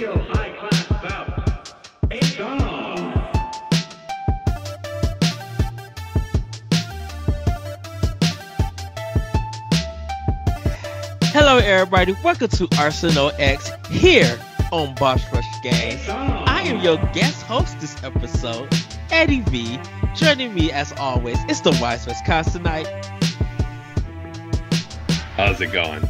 real high class stuff. It's on. Hello, everybody. Welcome to Arsenal X here on Boss Rush Games. I am your guest host this episode, Eddie V. Joining me, as always, is the Wise Wisconsinite. How's it going?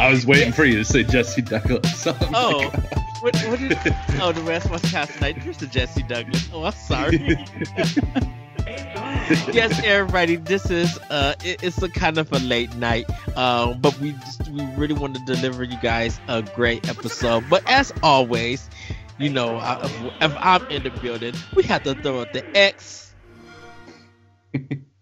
I was waiting for you to say Jesse Douglas. Oh, like, what, what is, oh, the West Wisconsinite. Here's the Jesse Douglas. Oh, I'm sorry. yes, everybody. This is uh, it, it's a kind of a late night, um, but we just we really want to deliver you guys a great episode. But as always, you know, I, if, if I'm in the building, we have to throw out the X.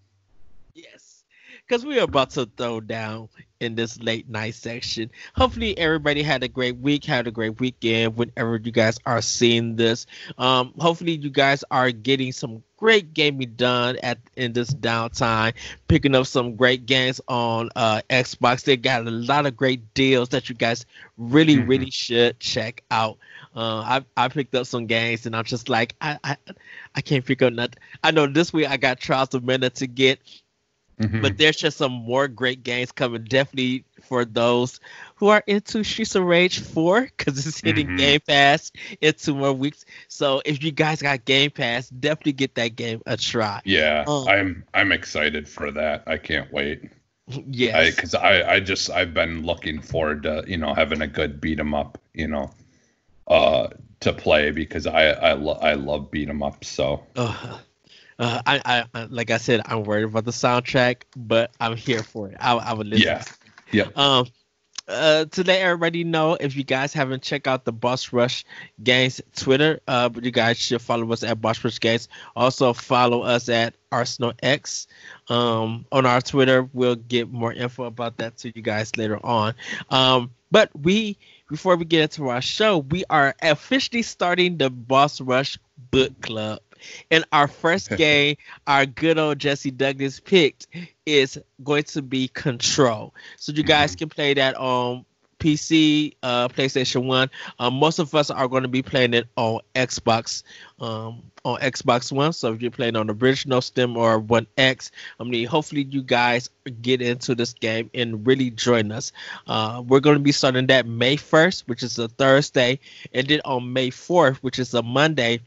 because we're about to throw down in this late night section. Hopefully, everybody had a great week, had a great weekend. Whenever you guys are seeing this, um, hopefully you guys are getting some great gaming done at in this downtime, picking up some great games on uh, Xbox. They got a lot of great deals that you guys really, Mhm. really should check out. Uh, I I picked up some games and I'm just like I I, I can't pick up nothing. I know this week I got Trials of Mana to get, mhm. but there's just some more great games coming. Definitely for those who are into Streets of Rage 4 because it's hitting Mhm. Game Pass in two more weeks. So if you guys got Game Pass, definitely get that game a try. yeah, Oh. I'm I'm excited for that. I can't wait. yes. Because I, I just I've been looking forward to you know having a good beat 'em up you know uh to play because I I, lo- I love beat 'em up so Uh, uh, I, I, like I said, I'm worried about the soundtrack, but I'm here for it. I, I would listen. Yeah. Yep. Um, uh, to let everybody know, if you guys haven't checked out the Boss Rush Games Twitter, uh, but you guys should follow us at Boss Rush Games. Also follow us at Arsenal X. Um, on our Twitter, we'll get more info about that to you guys later on. Um, but we, before we get into our show, we are officially starting the Boss Rush Book Club. And our first game, our good old Jesse Douglas picked, is going to be Control. So you guys can play that on PC, uh, PlayStation One. Um, most of us are going to be playing it on Xbox, um, on Xbox One. So if you're playing on the original Stem or One X, I mean, hopefully you guys get into this game and really join us. Uh, we're going to be starting that May 1st, which is a Thursday, and then on May 4th, which is a Monday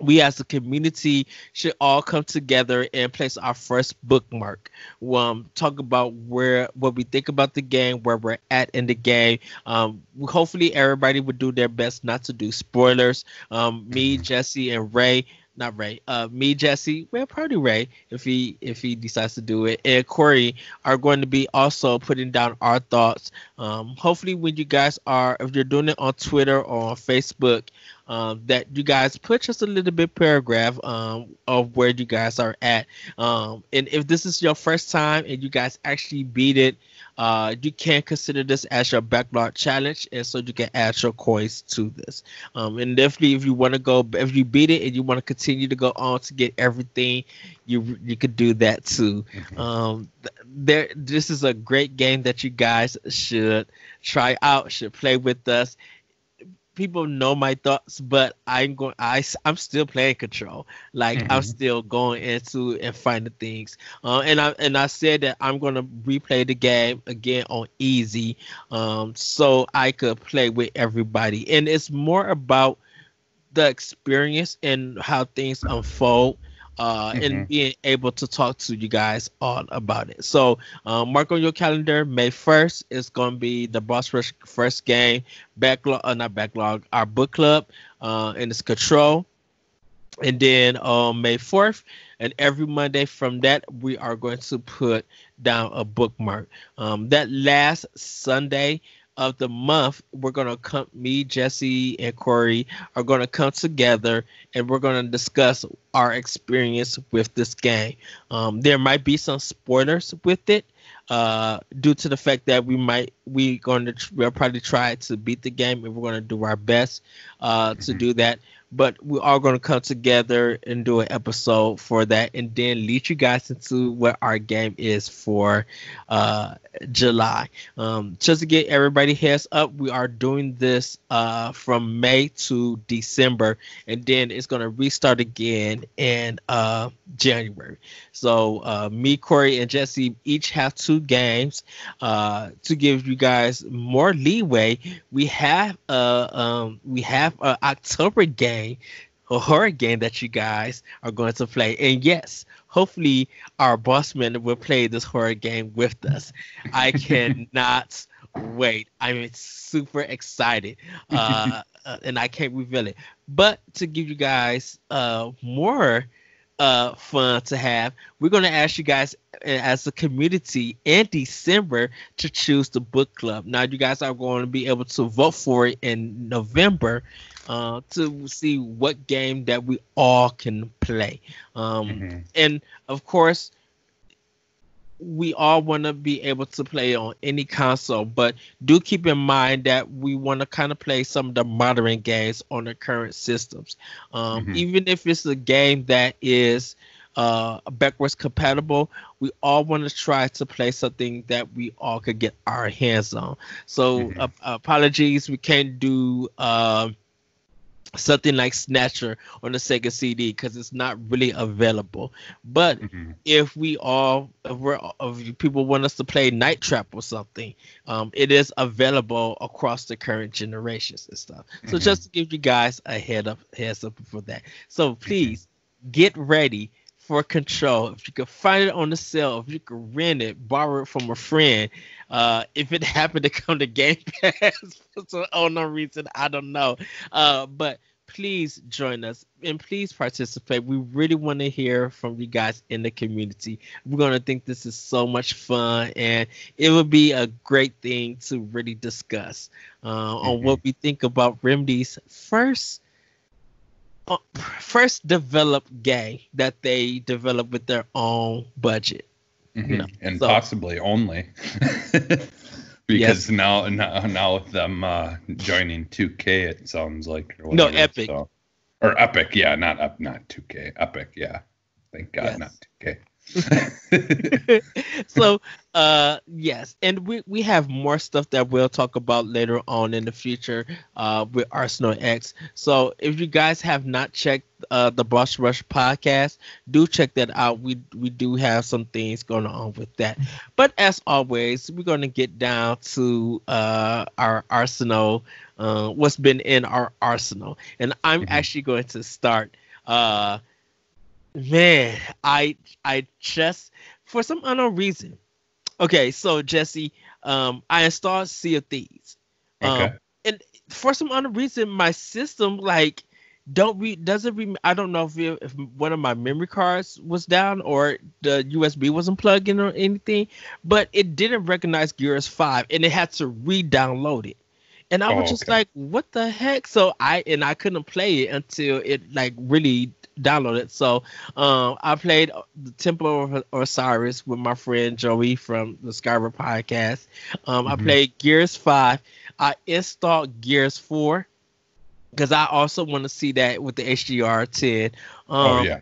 we as a community should all come together and place our first bookmark. Um, talk about where what we think about the game, where we're at in the game. Um, hopefully everybody would do their best not to do spoilers. Um, me, Jesse, and Ray. Not Ray. Uh, me, Jesse. Well, probably Ray if he if he decides to do it, and Corey are going to be also putting down our thoughts. Um, hopefully, when you guys are, if you're doing it on Twitter or on Facebook, um, that you guys put just a little bit paragraph um, of where you guys are at. Um, and if this is your first time and you guys actually beat it, uh, you can consider this as your backlog challenge, and so you can add your coins to this. Um, and definitely, if you want to go, if you beat it and you want to continue to go on to get everything, you you could do that too. Um, th- there, this is a great game that you guys should try out, should play with us people know my thoughts, but I'm going. I I'm still playing Control. Like I'm Mhm. still going into and finding things. Uh, and I and I said that I'm gonna replay the game again on easy, um, so I could play with everybody. And it's more about the experience and how things unfold. Uh, and Mhm. being able to talk to you guys all about it. So, um, mark on your calendar. May first is going to be the Boss Rush first game backlog, uh, not backlog, our book club, uh, and it's Control. And then on May 4th, and every Monday from that, we are going to put down a bookmark. Um, that last Sunday of the month, we're going to come, me, Jesse, and Corey are going to come together and we're going to discuss our experience with this game. Um, there might be some spoilers with it uh, due to the fact that we might we going to we'll probably try to beat the game and we're going to do our best uh, to Mhm. do that. But we are going to come together and do an episode for that, and then lead you guys into what our game is for uh, July. Um, just to get everybody heads up, we are doing this uh, from May to December, and then it's going to restart again in uh, January. So uh, me, Corey, and Jesse each have two games uh, to give you guys more leeway. We have uh, um, we have an October game, a horror game that you guys are going to play, and yes, hopefully our bossman will play this horror game with us. I cannot wait. I'm super excited. Uh, uh, and I can't reveal it. But to give you guys uh, more uh, fun to have, we're going to ask you guys uh, as a community in December to choose the book club. Now, you guys are going to be able to vote for it in November uh, to see what game that we all can play. Um, Mhm. And of course, we all want to be able to play on any console, but do keep in mind that we want to kind of play some of the modern games on the current systems. Um, Mhm. Even if it's a game that is uh, backwards compatible, we all want to try to play something that we all could get our hands on. So, Mhm. uh, apologies, we can't do. um something like Snatcher on the Sega CD because it's not really available. But Mhm. if we all if we're if people want us to play Night Trap or something, um, it is available across the current generations and stuff. So Mhm. just to give you guys a head up heads up for that. So please get ready for control. If you could find it on the sale, if you could rent it, borrow it from a friend. Uh, if it happened to come to Game Pass for some unknown reason, I don't know. Uh, but please join us and please participate. We really want to hear from you guys in the community. We're gonna think this is so much fun, and it would be a great thing to really discuss uh, on what we think about Remedy's first. Uh, First developed gay that they developed with their own budget. Mhm. know, and so- possibly only because now, now now with them uh, joining 2K, it sounds like or No, Epic. so- or Epic, yeah, not up, not 2K, Epic, yeah. Thank God, Yes. not 2K. so uh yes and we we have more stuff that we'll talk about later on in the future uh with arsenal x. So if you guys have not checked uh the boss rush podcast do check that out. We we do have some things going on with that. But as always we're going to get down to uh our arsenal uh what's been in our arsenal. And i'm Mhm. actually going to start uh man i i just for some unknown reason okay so jesse um i installed sea of thieves um, Okay. and for some unknown reason my system like don't re doesn't re i don't know if, it, if one of my memory cards was down or the usb wasn't plugged in or anything but it didn't recognize gears 5 and it had to re-download it and i was Oh, just okay. like what the heck so i and i couldn't play it until it like really downloaded so um i played the temple of osiris with my friend joey from the skyrim podcast um i Mhm. played gears 5 i installed gears 4 because i also want to see that with the hdr 10 um oh yeah.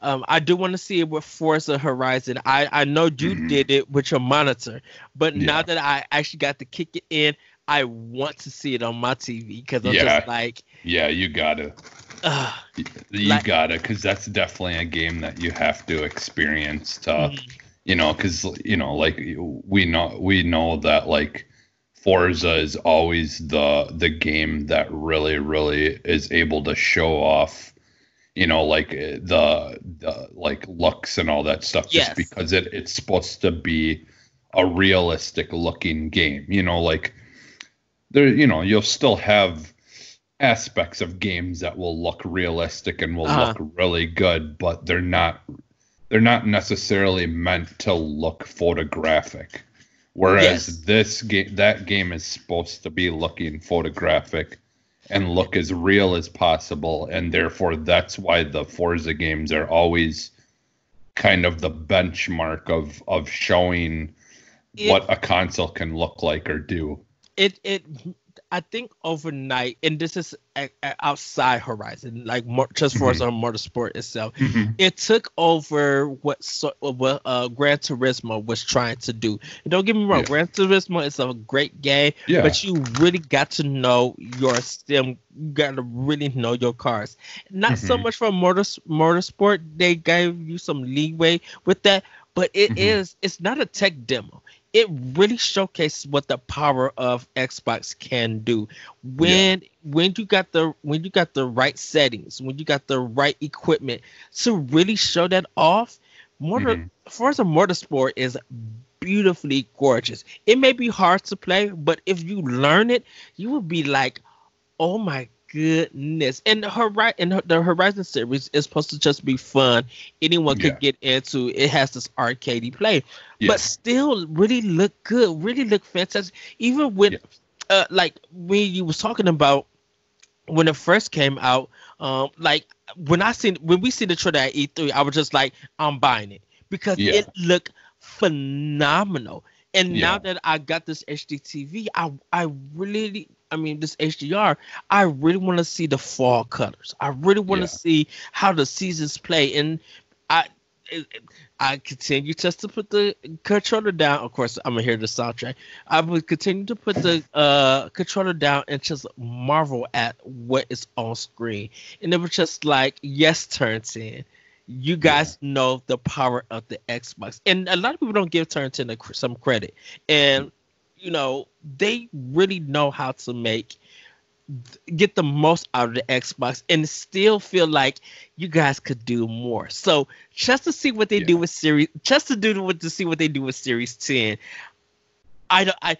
um, I do want to see it with Forza Horizon. I, I know you Mhm. did it with your monitor, but now that I actually got to kick it in, I want to see it on my TV because I'm Yeah. just like, Yeah, you gotta. uh, You Like- gotta, because that's definitely a game that you have to experience to, mm, you know, because you know, like we know, we know that like Forza is always the the game that really, really is able to show off, you know, like eh, the the like looks and all that stuff, just Yes. because it it's supposed to be a realistic looking game, you know, like there, you know, you'll still have aspects of games that will look realistic and will Uh-huh. look really good, but they're not they're not necessarily meant to look photographic. Whereas Yes. this game that game is supposed to be looking photographic and look as real as possible and therefore that's why the Forza games are always kind of the benchmark of of showing It- what a console can look like or do. It it I think overnight, and this is a, a outside Horizon, like more, just for Mhm. on Motorsport itself, Mhm. it took over what so, what uh, Gran Turismo was trying to do. And don't get me wrong, Yeah. Gran Turismo is a great game, Yeah. but you really got to know your sim. You got to really know your cars. Not so Mhm. much for motor motorsport. They gave you some leeway with that, but it Mhm. is- It's not a tech demo. It really showcases what the power of Xbox can do when when you got the when you got the right settings, when you got the right equipment to really show that off. Motor Mhm. Forza Motorsport is beautifully gorgeous. It may be hard to play, but if you learn it, you will be like, "Oh my goodness!" And the Horizon, and the Horizon series is supposed to just be fun. Anyone Yeah. can get into. It has this arcadey play, Yeah. but still really look good. Really look fantastic. Even when, Yeah. uh, like when you was talking about when it first came out, um, like when I seen when we seen the trailer at E3, I was just like, I'm buying it because it looked phenomenal. And now that I got this HDTV, I I really I mean this HDR, I really want to see the fall colors. I really want to Yeah. see how the seasons play. And I I continue just to put the controller down. Of course, I'm gonna hear the soundtrack. I would continue to put the uh, controller down and just marvel at what is on screen. And it was just like, yes, turn 10. You guys know the power of the Xbox, and a lot of people don't give Turn 10 some credit. And you know, they really know how to make get the most out of the Xbox and still feel like you guys could do more. So just to see what they do with series, just to do what to see what they do with Series X, I don't I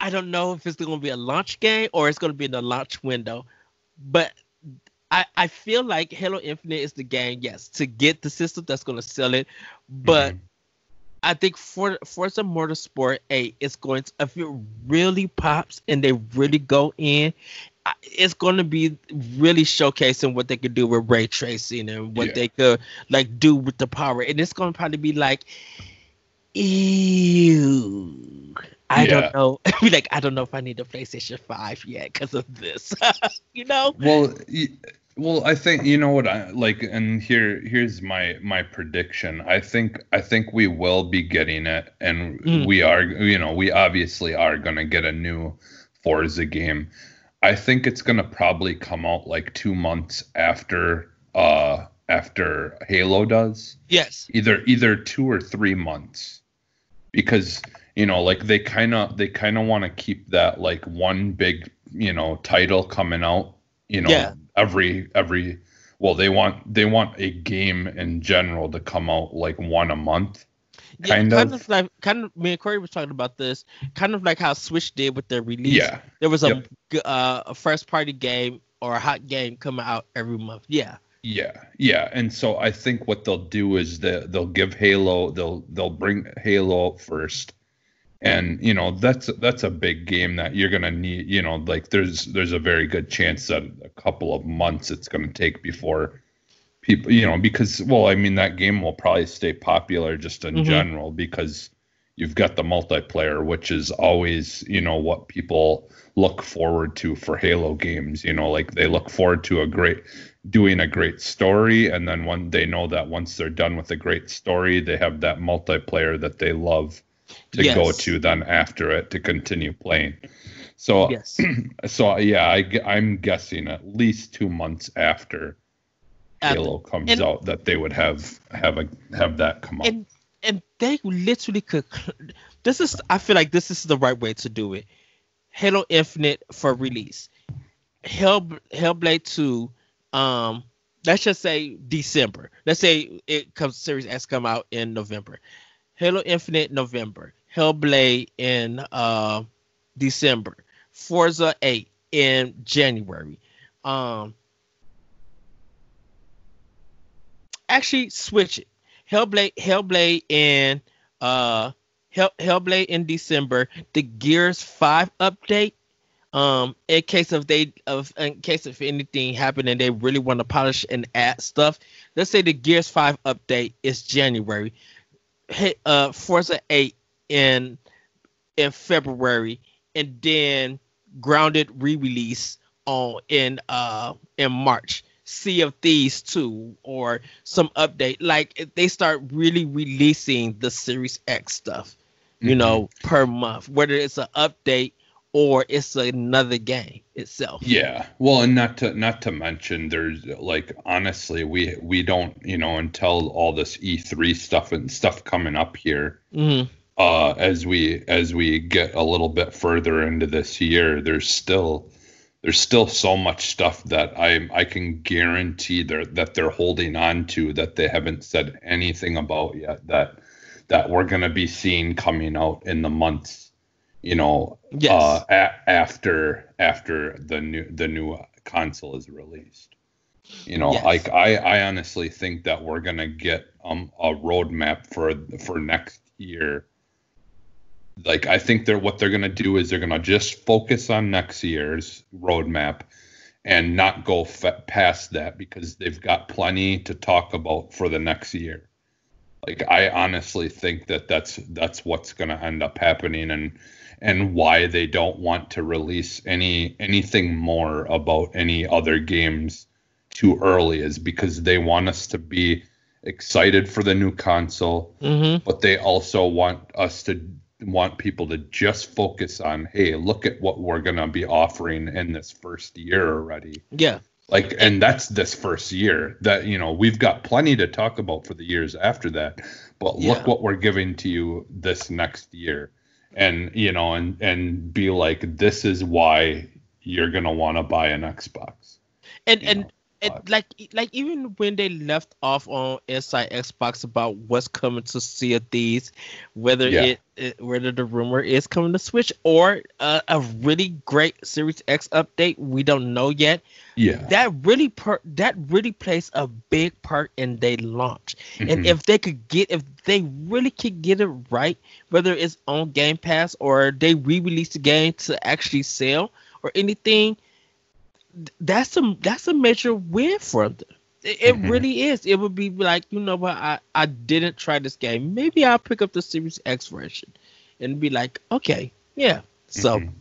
I don't know if it's going to be a launch game or it's going to be in the launch window, but I I feel like Halo Infinite is the game, yes, to get the system that's going to sell it, but Mhm. I think for Forza Motorsport 8 is going to if it really pops and they really go in, it's going to be really showcasing what they could do with ray tracing and what Yeah. they could like do with the power. And it's going to probably be like, ew. I Yeah. don't know. Be like, I don't know if I need a PlayStation 5 yet because of this. you know? Well, well, I think you know what I like, and here here's my my prediction. I think I think we will be getting it, and Mm. we are. You know, we obviously are gonna get a new Forza game. I think it's gonna probably come out like two months after uh after Halo does. Yes. either either two or three months because you know like they kind of they kind of want to keep that like one big you know title coming out you know Yeah. every every well they want they want a game in general to come out like one a month Kind kind of. of like kind of me and Corey was talking about this, kind of like how Switch did with their release. yeah There was a Yep. uh, a first party game or a hot game coming out every month. Yeah. Yeah, yeah, and so I think what they'll do is that they'll give Halo, they'll they'll bring Halo up first, and you know that's that's a big game that you're gonna need. You know, like there's there's a very good chance that a couple of months it's gonna take before people, you know, because well, I mean that game will probably stay popular just in Mhm. general because you've got the multiplayer, which is always you know what people look forward to for Halo games. You know, like they look forward to a great doing a great story and then when they know that once they're done with a great story they have that multiplayer that they love to go to then after it to continue playing so Yes. so yeah I, I'm guessing at least two months after After- halo comes and- out that they would have have a have that come out and and they literally could. This is I feel like this is the right way to do it. Halo Infinite for release. Hell Hellblade Two. Um, let's just say December. Let's say it comes Series S come out in November. Halo Infinite November. Hellblade in uh, December. Forza 8 in January. Um, actually switch it. Hellblade, Hellblade in uh, Hell, Hellblade in December. The Gears Five update. Um, in case of they of in case of anything happened and they really want to polish and add stuff. Let's say the Gears Five update is January. Hit uh Forza Eight in in February, and then grounded re-release on in uh in March. Sea of Thieves 2 or some update. Like if they start really releasing the Series X stuff, you Mhm. know, per month, whether it's an update or it's another game itself. Yeah. Well, and not to not to mention there's like honestly we we don't, you know, until all this E3 stuff and stuff coming up here hmm uh as we as we get a little bit further into this year, there's still there's still so much stuff that I I can guarantee that they're holding on to that they haven't said anything about yet that that we're going to be seeing coming out in the months, you know, Yes. uh, a- after after the new the new console is released. You know, Yes. like I I honestly think that we're gonna get um a roadmap for for next year. Like I think they're what they're gonna do is they're gonna just focus on next year's roadmap and not go fa- past that because they've got plenty to talk about for the next year. Like I honestly think that that's that's what's going to end up happening and and why they don't want to release any anything more about any other games too early is because they want us to be excited for the new console hmm but they also want us to want people to just focus on hey look at what we're going to be offering in this first year already Yeah. like and that's this first year that you know we've got plenty to talk about for the years after that but Yeah. look what we're giving to you this next year and you know and and be like this is why you're going to want to buy an xbox. And you and know, and but- like like even when they left off on Inside Xbox about what's coming to Sea of Thieves, whether Yeah. it, it whether the rumor is coming to Switch or uh, a really great Series X update, we don't know yet. yeah That really per that really plays a big part in their launch. And Mhm. if they could get if they really could get it right, whether it's on Game Pass or they re-release the game to actually sell or anything, th- that's a that's a major win for them. It, it Mhm. really is. It would be like, you know what, I, I didn't try this game. Maybe I'll pick up the Series X version and be like, okay, yeah. So Mhm.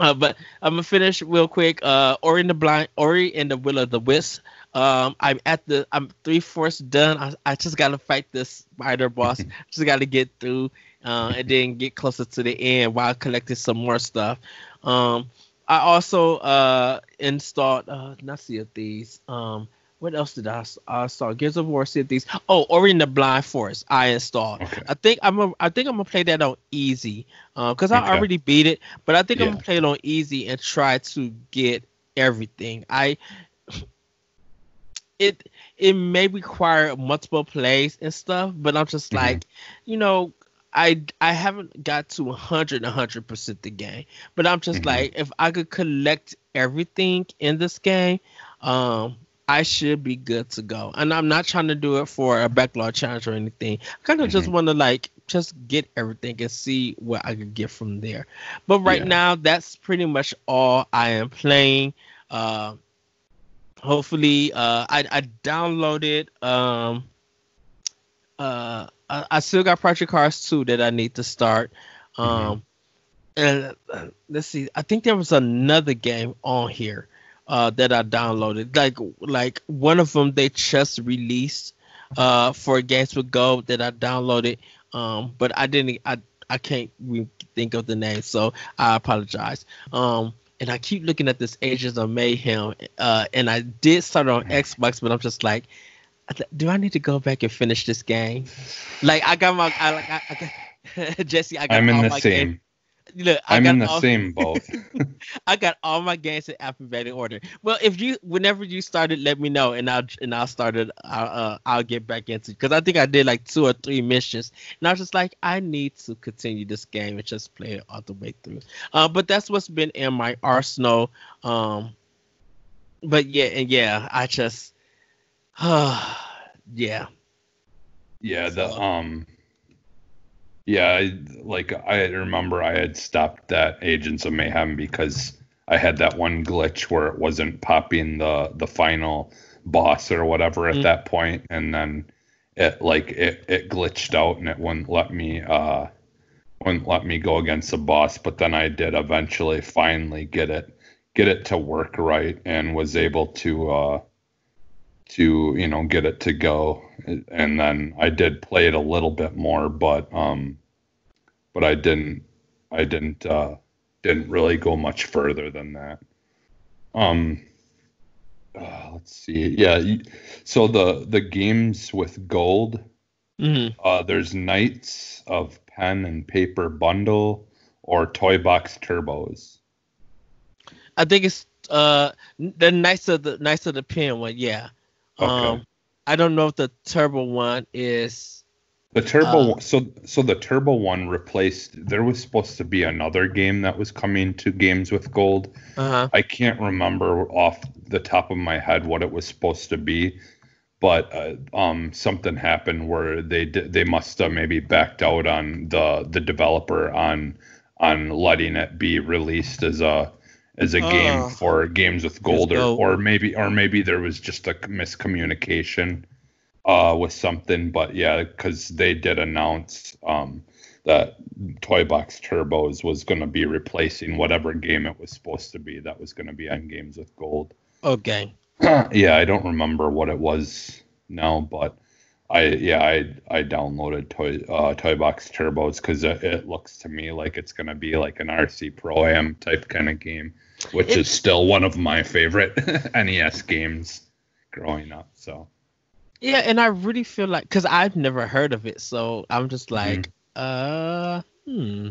uh, but I'm gonna finish real quick. Uh, Ori and the Blind, Ori and the Will of the Wisp. Um, I'm at the, I'm three fourths done. I, I just gotta fight this spider boss. just gotta get through, uh, and then get closer to the end while collecting some more stuff. Um, I also uh installed, uh, not Sea of Thieves. Um, what else did I saw? Gears of War, Sea of Thieves. Oh, Ori and the Blind Forest. I installed. okay I think I'm a, I think I'm gonna play that on easy, because I Okay. already beat it. But I think I'm gonna play it on easy and try to get everything. I it it may require multiple plays and stuff, but I'm just Mhm. like, you know, I I haven't got to 100 100 percent the game, but I'm just Mhm. like, if I could collect everything in this game, um. I should be good to go, and I'm not trying to do it for a backlog challenge or anything. I kind of just Mhm. want to like just get everything and see what I could get from there. But right Yeah. now, that's pretty much all I am playing. Uh, hopefully, uh, I I downloaded. Um, uh, I, I still got Project Cars 2 that I need to start. Um, and uh, let's see. I think there was another game on here uh, that I downloaded. Like like one of them they just released uh, for Games with Gold that I downloaded. Um, but I didn't. I I can't re- think of the name, so I apologize. Um, and I keep looking at this Agents of Mayhem, uh, and I did start on Xbox, but I'm just like, do I need to go back and finish this game? Like I got my, I like, I, I got, Jesse, I got i'm in the same games. Look, I i'm got in the all, same boat I got all my games in alphabetical order. Well, if you, whenever you started, let me know, and I'll and I'll start it. I'll, uh, I'll get back into because I think I did like two or three missions, and I was just like, I need to continue this game and just play it all the way through. Uh, but that's what's been in my arsenal. Um, but yeah, and yeah, I just, yeah, Yeah, the um yeah, I, like I remember I had stopped that Agents of Mayhem because I had that one glitch where it wasn't popping the the final boss or whatever at Mm. that point and then it like it it glitched out and it wouldn't let me uh wouldn't let me go against the boss, but then I did eventually finally get it get it to work right and was able to uh to you know get it to go and then I did play it a little bit more but um but I didn't I didn't uh didn't really go much further than that um uh, let's see yeah so the the games with gold hmm uh there's Knights of Pen and Paper Bundle or Toy Box Turbos I think it's uh the nicer the nicer the pen one. Yeah. Okay. Um, I don't know if the turbo one is. The turbo Uh, so so the turbo one replaced there was supposed to be another game that was coming to games with gold. Uh huh. I can't remember off the top of my head what it was supposed to be, but uh, um something happened where they did, they must have maybe backed out on the the developer on on letting it be released as a as a Oh. game for games with gold or, or maybe or maybe there was just a miscommunication uh with something but yeah because they did announce um that toy box turbos was going to be replacing whatever game it was supposed to be that was going to be on games with gold Okay. yeah i don't remember what it was now but i yeah i i downloaded toy uh toy box turbos because it, it looks to me like it's going to be like an rc pro am type kind of game which It- is still one of my favorite nes games growing up so Yeah, and I really feel like because I've never heard of it, so I'm just Mm-hmm. like, uh, hmm.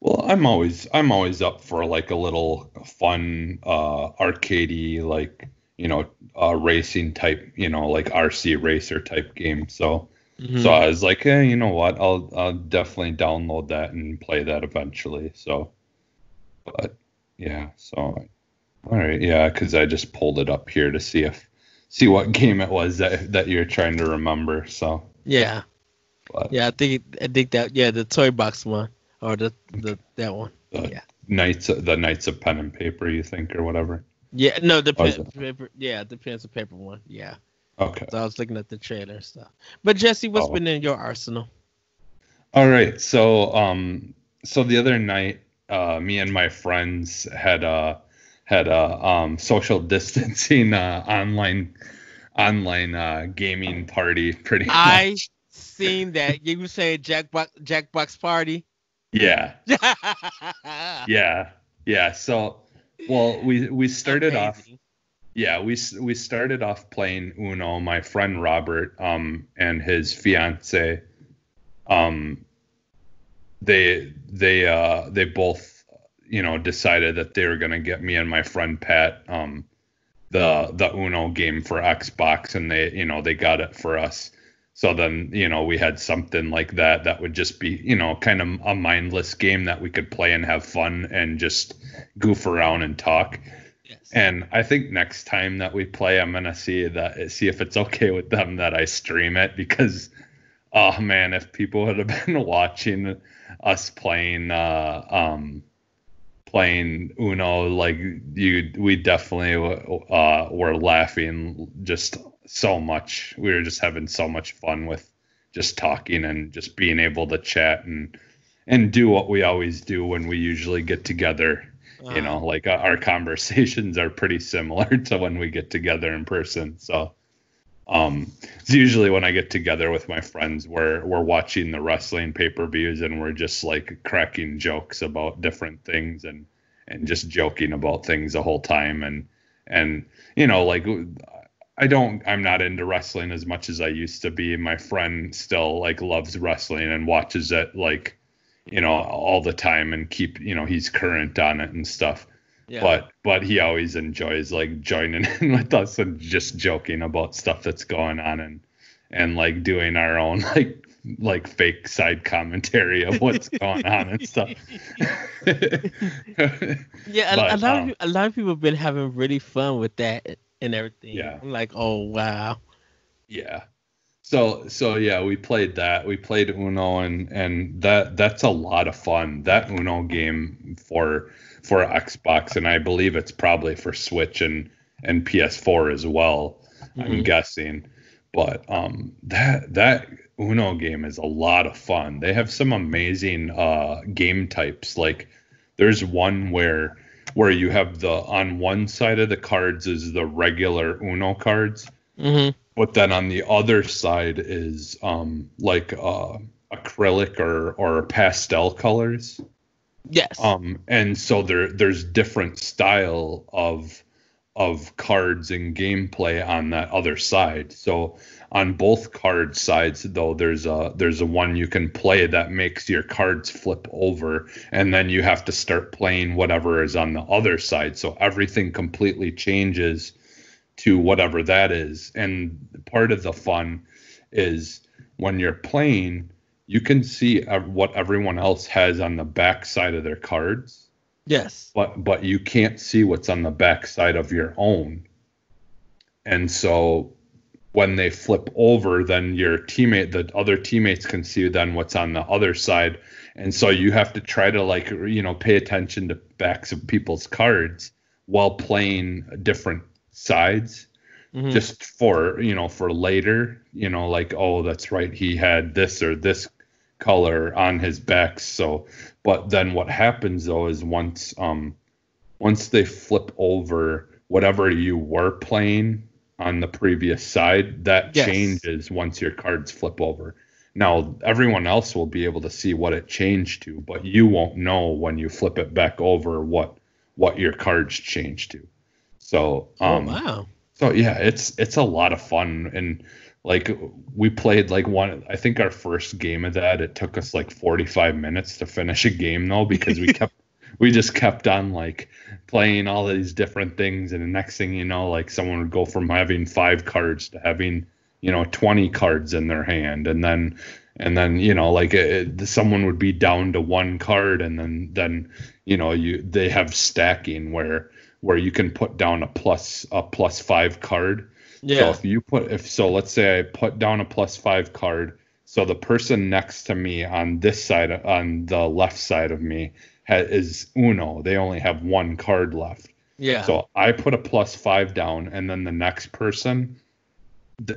Well, I'm always I'm always up for like a little fun uh arcadey like you know uh racing type you know like RC racer type game. So Mhm. so I was like, eh, you know what? I'll I'll definitely download that and play that eventually. So, but yeah, so all right, yeah, because I just pulled it up here to see if see what game it was that that you're trying to remember. So, yeah, but yeah. I think I think that yeah, the toy box one or the the that one. uh, yeah. Knights the Knights of Pen and Paper, you think or whatever. Yeah, no, the Oh, pen, paper. Yeah, the pen and paper one. Yeah. Okay. So I was looking at the trailer stuff. But Jesse, what's Oh. been in your arsenal? All right. So um so the other night uh me and my friends had uh had a um social distancing uh online online uh gaming party pretty I much. seen that you say Jackbox Jackbox Party. Yeah. yeah. Yeah. Yeah. So well we we started off yeah we we started off playing uno my friend robert um and his fiance um they they uh they both you know decided that they were going to get me and my friend pat um the the uno game for xbox and they you know they got it for us so then you know we had something like that that would just be you know kind of a mindless game that we could play and have fun and just goof around and talk Yes. and I think next time that we play, I'm gonna see that see if it's okay with them that I stream it because, oh man, if people would have been watching us playing, uh, um, playing Uno, like you, we definitely uh were laughing just so much. We were just having so much fun with just talking and just being able to chat and and do what we always do when we usually get together. You know like uh, our conversations are pretty similar to when we get together in person. So um it's usually when i get together with my friends we're we're watching the wrestling pay-per-views and we're just like cracking jokes about different things and and just joking about things the whole time and and you know like I don't I'm not into wrestling as much as I used to be. My friend still like loves wrestling and watches it like you know all the time and keep you know he's current on it and stuff yeah. but but he always enjoys like joining in with us and just joking about stuff that's going on and and like doing our own like like fake side commentary of what's going on and stuff yeah, a, but, a lot um, of a lot of people have been having really fun with that and everything. Yeah. I'm like, oh wow. Yeah. So so yeah, we played that. We played Uno and and that that's a lot of fun. That Uno game for for Xbox and I believe it's probably for Switch and and PS4 as well. I'm Mhm. guessing. but um, that that Uno game is a lot of fun. They have some amazing uh, game types. Like there's one where where you have the on one side of the cards is the regular Uno cards, hmm but then on the other side is um, like uh, acrylic or or pastel colors. Yes. Um, and so there there's different style of of cards and gameplay on that other side. So on both card sides though there's a there's a one you can play that makes your cards flip over and then you have to start playing whatever is on the other side. So everything completely changes to whatever that is. And part of the fun is when you're playing you can see what everyone else has on the back side of their cards yes. but but you can't see what's on the back side of your own and so when they flip over then your teammate the other teammates can see then what's on the other side and so you have to try to like you know pay attention to backs of people's cards while playing different sides Mhm. just for you know for later you know like oh that's right he had this or this color on his back so but then what happens though is once um once they flip over whatever you were playing on the previous side that Yes. changes once your cards flip over now everyone else will be able to see what it changed to but you won't know when you flip it back over what what your cards changed to so um oh wow. so yeah, it's it's a lot of fun and like we played like one I think our first game of that it took us like 45 minutes to finish a game though because we kept we just kept on like playing all these different things and the next thing you know like someone would go from having 5 cards to having you know 20 cards in their hand and then and then you know like it, someone would be down to one card and then then you know you they have stacking where where you can put down a plus a plus five card. So Yeah. if you put if so let's say I put down a plus five card, so the person next to me on this side on the left side of me ha, is Uno. They only have one card left. yeah. So I put a plus five down, and then the next person,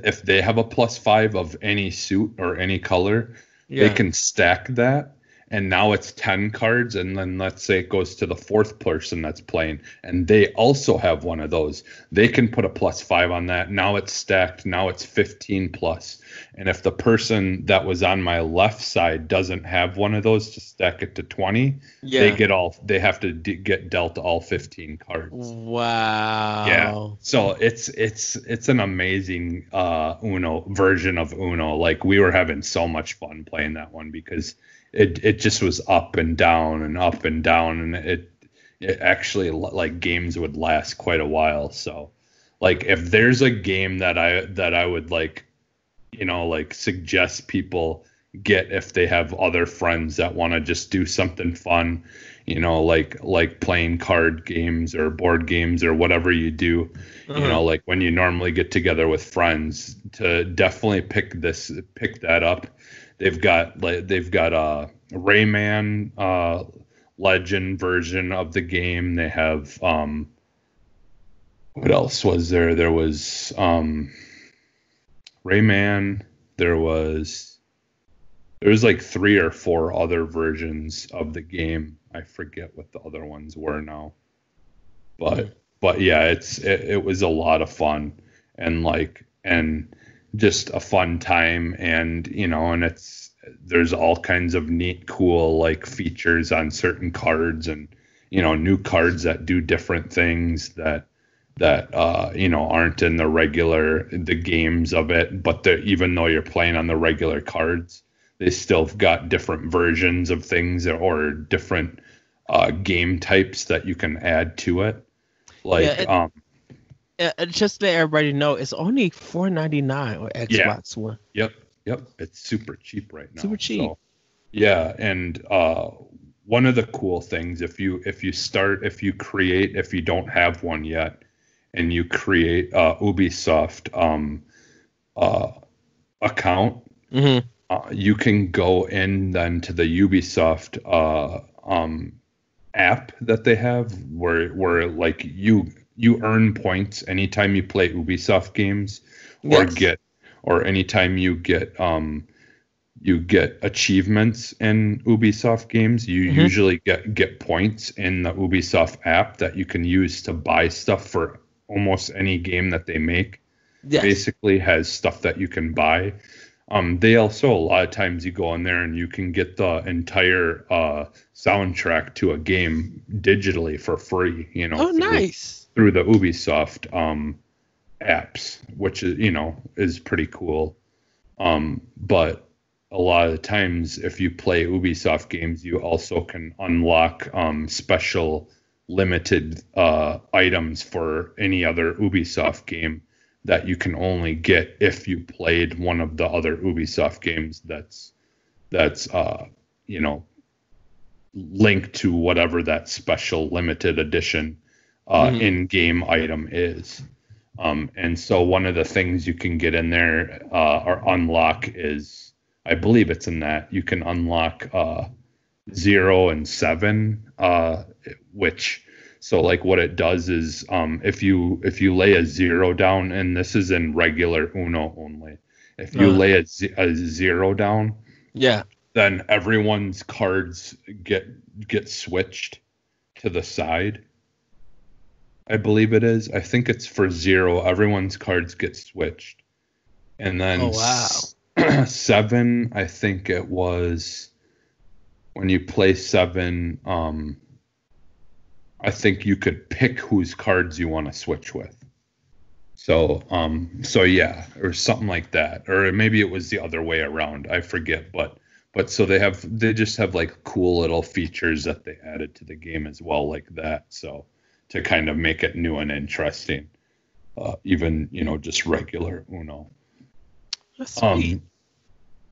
if they have a plus five of any suit or any color, yeah. they can stack that and now it's 10 cards and then let's say it goes to the fourth person that's playing and they also have one of those they can put a plus 5 on that now it's stacked now it's 15 plus and if the person that was on my left side doesn't have one of those to stack it to 20 yeah. they get all they have to d- get dealt all 15 cards Wow. yeah. So it's it's it's an amazing uh Uno version of Uno. Like we were having so much fun playing that one because it it just was up and down and up and down and it it actually like games would last quite a while. So like if there's a game that I that I would like you know like suggest people get if they have other friends that want to just do something fun you know like like playing card games or board games or whatever you do Uh-huh. you know like when you normally get together with friends to definitely pick this pick that up they've got like they've got a rayman uh legend version of the game. They have um what else was there? There was um rayman. There was there was like three or four other versions of the game. I forget what the other ones were now. But but yeah it's it, it was a lot of fun. And like and just a fun time and you know and it's there's all kinds of neat cool like features on certain cards and you know new cards that do different things that that uh you know aren't in the regular the games of it. But even though you're playing on the regular cards they still got different versions of things or different uh game types that you can add to it. Like Yeah, it- um Uh, uh, just to let everybody know, it's only four ninety nine on Xbox One. Yep, yep. It's super cheap right now. Super cheap. So, yeah, and uh, one of the cool things if you if you start if you create if you don't have one yet, and you create a Ubisoft um, uh, account, Mm-hmm. uh, you can go in then to the Ubisoft uh, um, app that they have, where where like you you earn points anytime you play Ubisoft games, or Yes. get or anytime you get um you get achievements in Ubisoft games, you Mhm. usually get get points in the Ubisoft app that you can use to buy stuff for almost any game that they make Yes. basically has stuff that you can buy. Um, they also a lot of times you go in there and you can get the entire uh, soundtrack to a game digitally for free. You know, Oh, nice. Through the Ubisoft um, apps, which is you know is pretty cool. Um, but a lot of the times, if you play Ubisoft games, you also can unlock um, special limited uh, items for any other Ubisoft game that you can only get if you played one of the other Ubisoft games that's that's uh, you know linked to whatever that special limited edition uh, Mhm. in-game item is. Um, and so one of the things you can get in there uh, or unlock is, I believe it's in that you can unlock uh, zero and seven, uh, which so like what it does is um, if you if you lay a zero down, and this is in regular Uno only, if you Uh. lay a, a zero down, Yeah. then everyone's cards get get switched to the side. I believe it is. I think it's for zero. Everyone's cards get switched, and then Oh, wow. seven. I think it was when you play seven. Um, I think you could pick whose cards you want to switch with. So, um, so yeah, or something like that, or maybe it was the other way around. I forget, but but so they have they just have like cool little features that they added to the game as well, like that. So to kind of make it new and interesting, uh, even you know just regular Uno. That's sweet. Um,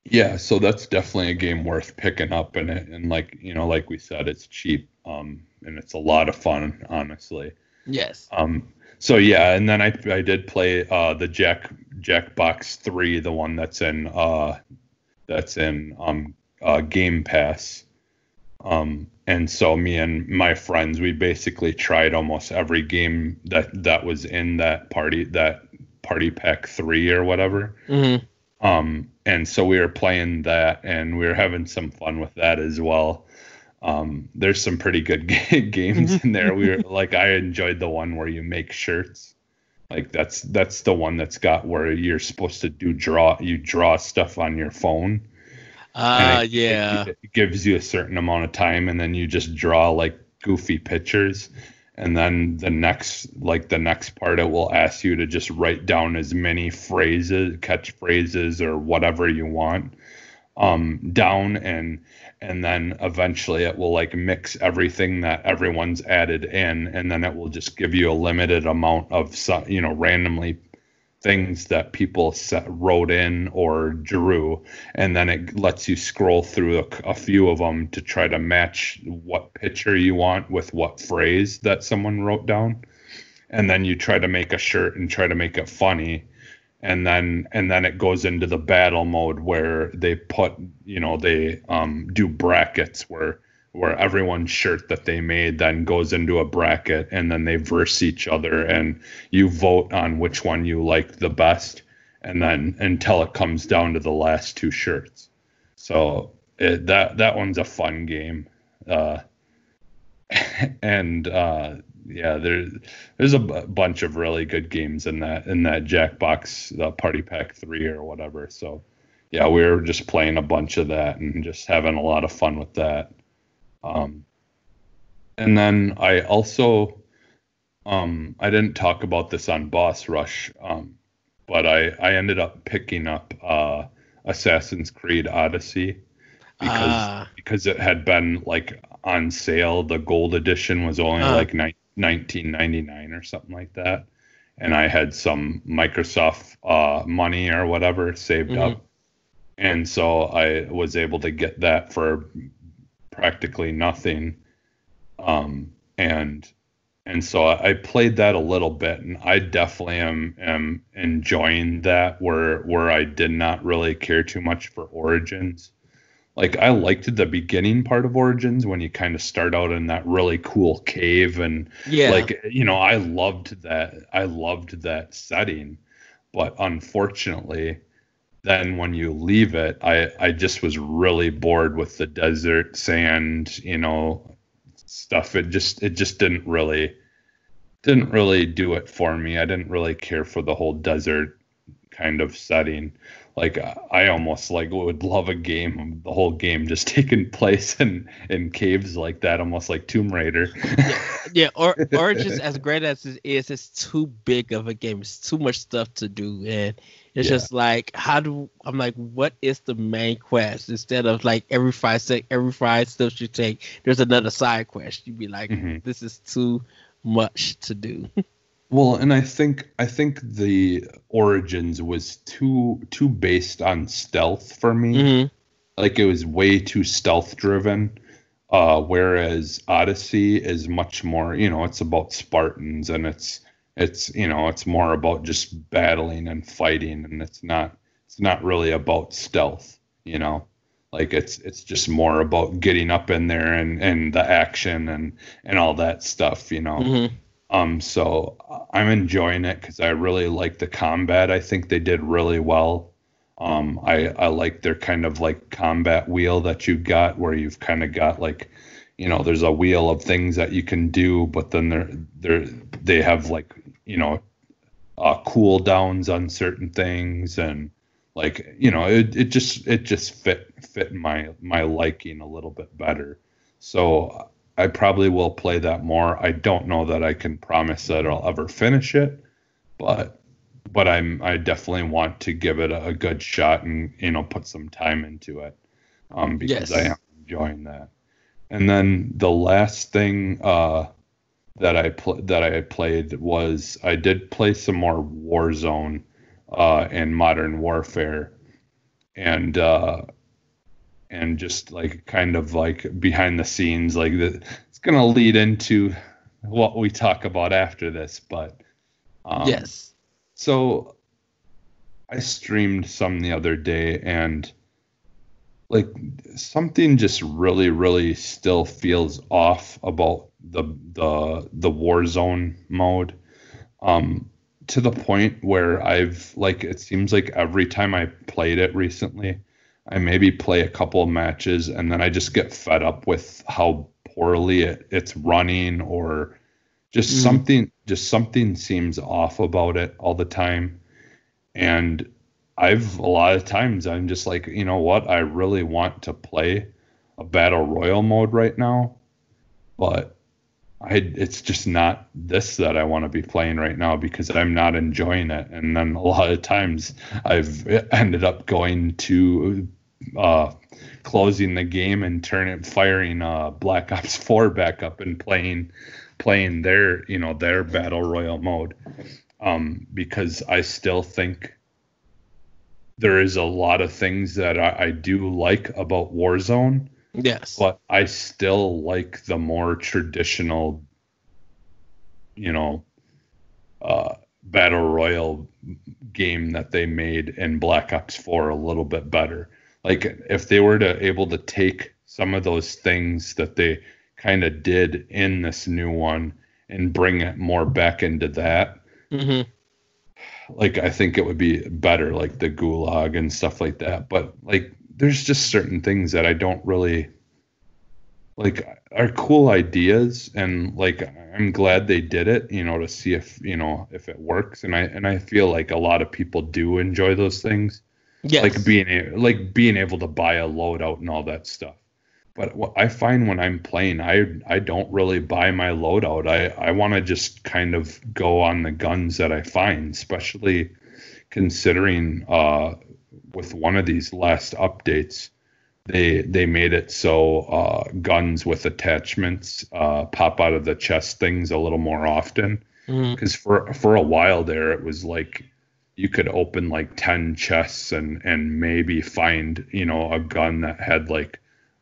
yeah, so that's definitely a game worth picking up, and it and like you know, like we said, it's cheap, um, and it's a lot of fun, honestly. yes. Um, so yeah, and then I I did play uh the Jack Jackbox three, the one that's in uh that's in um uh Game Pass. Um, and so me and my friends, we basically tried almost every game that that was in that party that party pack three or whatever. hmm Um, and so we were playing that and we were having some fun with that as well. Um, there's some pretty good ga- games in there. We were like, I enjoyed the one where you make shirts. Like that's that's the one that's got where you're supposed to do draw you draw stuff on your phone. Uh, yeah. It, it gives you a certain amount of time and then you just draw like goofy pictures. And then the next like the next part it will ask you to just write down as many phrases, catchphrases or whatever you want um down and and then eventually it will like mix everything that everyone's added in and then it will just give you a limited amount of some you know randomly things that people set, wrote in or drew and then it lets you scroll through a, a few of them to try to match what picture you want with what phrase that someone wrote down. And then you try to make a shirt and try to make it funny and then and then it goes into the battle mode where they put you know they um, do brackets where where everyone's shirt that they made then goes into a bracket and then they verse each other and you vote on which one you like the best and then until it comes down to the last two shirts. So it, that that one's a fun game. Uh, and uh, yeah there's there's a b- bunch of really good games in that in that Jackbox the Party Pack 3 or whatever. So yeah we were just playing a bunch of that and just having a lot of fun with that um, and then I also, um, I didn't talk about this on Boss Rush, um, but I, I ended up picking up uh, Assassin's Creed Odyssey because Ah. because it had been like on sale. The gold edition was only Ah. like ni- 19.99 or something like that, and I had some Microsoft uh, money or whatever saved Mhm. up, and so I was able to get that for practically nothing. Um, and and so I played that a little bit, and I definitely am am enjoying that. Where where I did not really care too much for Origins. Like I liked the beginning part of Origins when you kind of start out in that really cool cave and Yeah. like you know I loved that I loved that setting, but unfortunately then when you leave it, I I just was really bored with the desert sand, you know, stuff. It just it just didn't really didn't really do it for me. I didn't really care for the whole desert kind of setting. Like I almost like would love a game, the whole game just taking place in in caves like that, almost like Tomb Raider. yeah, yeah, or or just as great as it is, it's too big of a game. It's too much stuff to do, and it's Yeah. just like how do I'm like, what is the main quest? Instead of like every five sec, every five steps you take, there's another side quest. You'd be like, Mhm. this is too much to do. Well, and I think I think the Origins was too too based on stealth for me. hmm Like it was way too stealth driven. Uh, whereas Odyssey is much more, you know, it's about Spartans and it's it's you know it's more about just battling and fighting and it's not it's not really about stealth, you know. Like it's it's just more about getting up in there and and the action and and all that stuff, you know. hmm Um, so I'm enjoying it because I really like the combat. I think they did really well. Um, I I like their kind of like combat wheel that you got where you've kind of got like, you know, there's a wheel of things that you can do, but then they're they're they have like you know, uh, cool downs on certain things and like you know it, it just it just fit fit my my liking a little bit better. So I probably will play that more. I don't know that I can promise that I'll ever finish it, but but I'm I definitely want to give it a, a good shot and you know put some time into it um, because Yes. I am enjoying that. And then the last thing uh, that I pl- that I played was I did play some more Warzone uh, and Modern Warfare, and uh, and just like kind of like behind the scenes like the, it's gonna lead into what we talk about after this but um, yes. so i streamed some the other day and like something just really really still feels off about the the the warzone mode um to the point where i've like it seems like every time i played it recently I maybe play a couple of matches and then I just get fed up with how poorly it, it's running or just Mhm. something just something seems off about it all the time. And I've a lot of times I'm just like, you know what, I really want to play a battle royale mode right now, but I it's just not this that I want to be playing right now because I'm not enjoying it. And then a lot of times I've ended up going to uh, closing the game and turning firing uh, Black Ops 4 back up and playing playing their you know their battle royale mode um, because I still think there is a lot of things that I, I do like about Warzone Yes. but I still like the more traditional, you know, uh, battle royale game that they made in Black Ops 4 a little bit better. Like if they were to able to take some of those things that they kind of did in this new one and bring it more back into that, hmm like I think it would be better, like the gulag and stuff like that. But like, there's just certain things that I don't really like are cool ideas, and like I'm glad they did it, you know, to see if you know if it works. And I and I feel like a lot of people do enjoy those things, Yes. like being like being able to buy a loadout and all that stuff. But what I find when I'm playing, I I don't really buy my loadout. I I want to just kind of go on the guns that I find, especially considering uh, with one of these last updates, they they made it so uh, guns with attachments uh, pop out of the chest things a little more often. Because for for a while there, it was like you could open like ten chests and and maybe find you know a gun that had like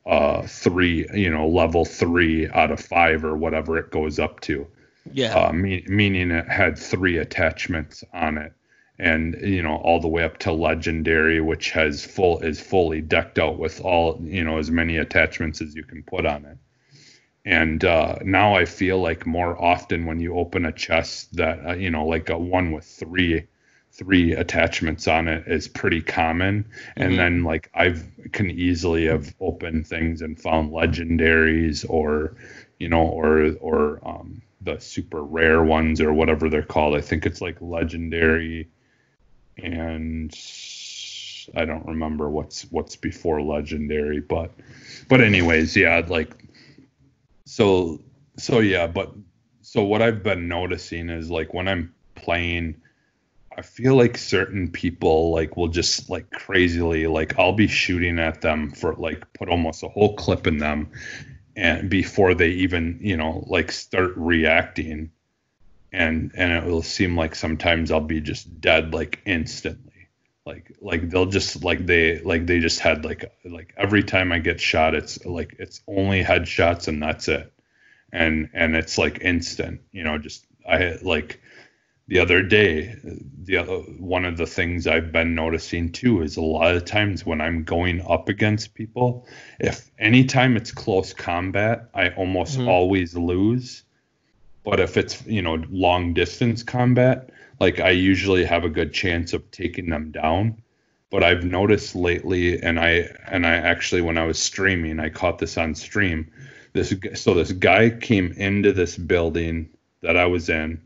uh three you know level three out of five or whatever it goes up to Yeah. uh, me- meaning it had three attachments on it, and you know all the way up to legendary, which has full is fully decked out with all you know as many attachments as you can put on it. And uh, now I feel like more often when you open a chest that uh, you know like a one with three three attachments on it is pretty common. And Mhm. then like I've can easily have opened things and found legendaries or you know or or um the super rare ones or whatever they're called. I think it's like legendary and I don't remember what's what's before legendary, but but anyways, yeah, like so so yeah, but so what I've been noticing is like when I'm playing I feel like certain people like will just like crazily like I'll be shooting at them for like put almost a whole clip in them and before they even, you know, like start reacting and and it will seem like sometimes I'll be just dead like instantly. Like like they'll just like they like they just had like like every time I get shot it's like it's only headshots and that's it. And and it's like instant, you know, just I like the other day the other, one of the things I've been noticing too is a lot of times when I'm going up against people, if anytime it's close combat, I almost Mhm. always lose. But if it's, you know, long distance combat, like I usually have a good chance of taking them down. But I've noticed lately and I and I actually when I was streaming, I caught this on stream. This so this guy came into this building that I was in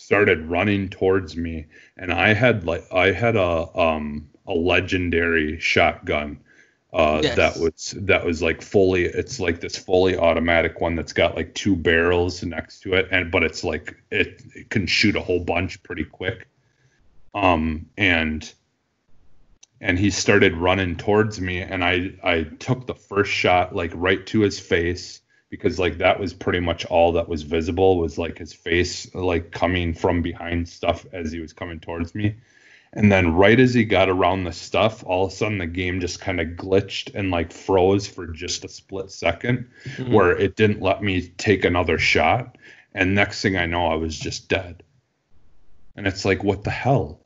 started running towards me and i had like i had a um a legendary shotgun uh Yes. that was that was like fully it's like this fully automatic one that's got like two barrels next to it and but it's like it, it can shoot a whole bunch pretty quick um and and he started running towards me and i i took the first shot like right to his face because like that was pretty much all that was visible was like his face like coming from behind stuff as he was coming towards me. And then right as he got around the stuff all of a sudden the game just kind of glitched and like froze for just a split 2nd Mhm. where it didn't let me take another shot. And next thing i know i was just dead. And it's like what the hell?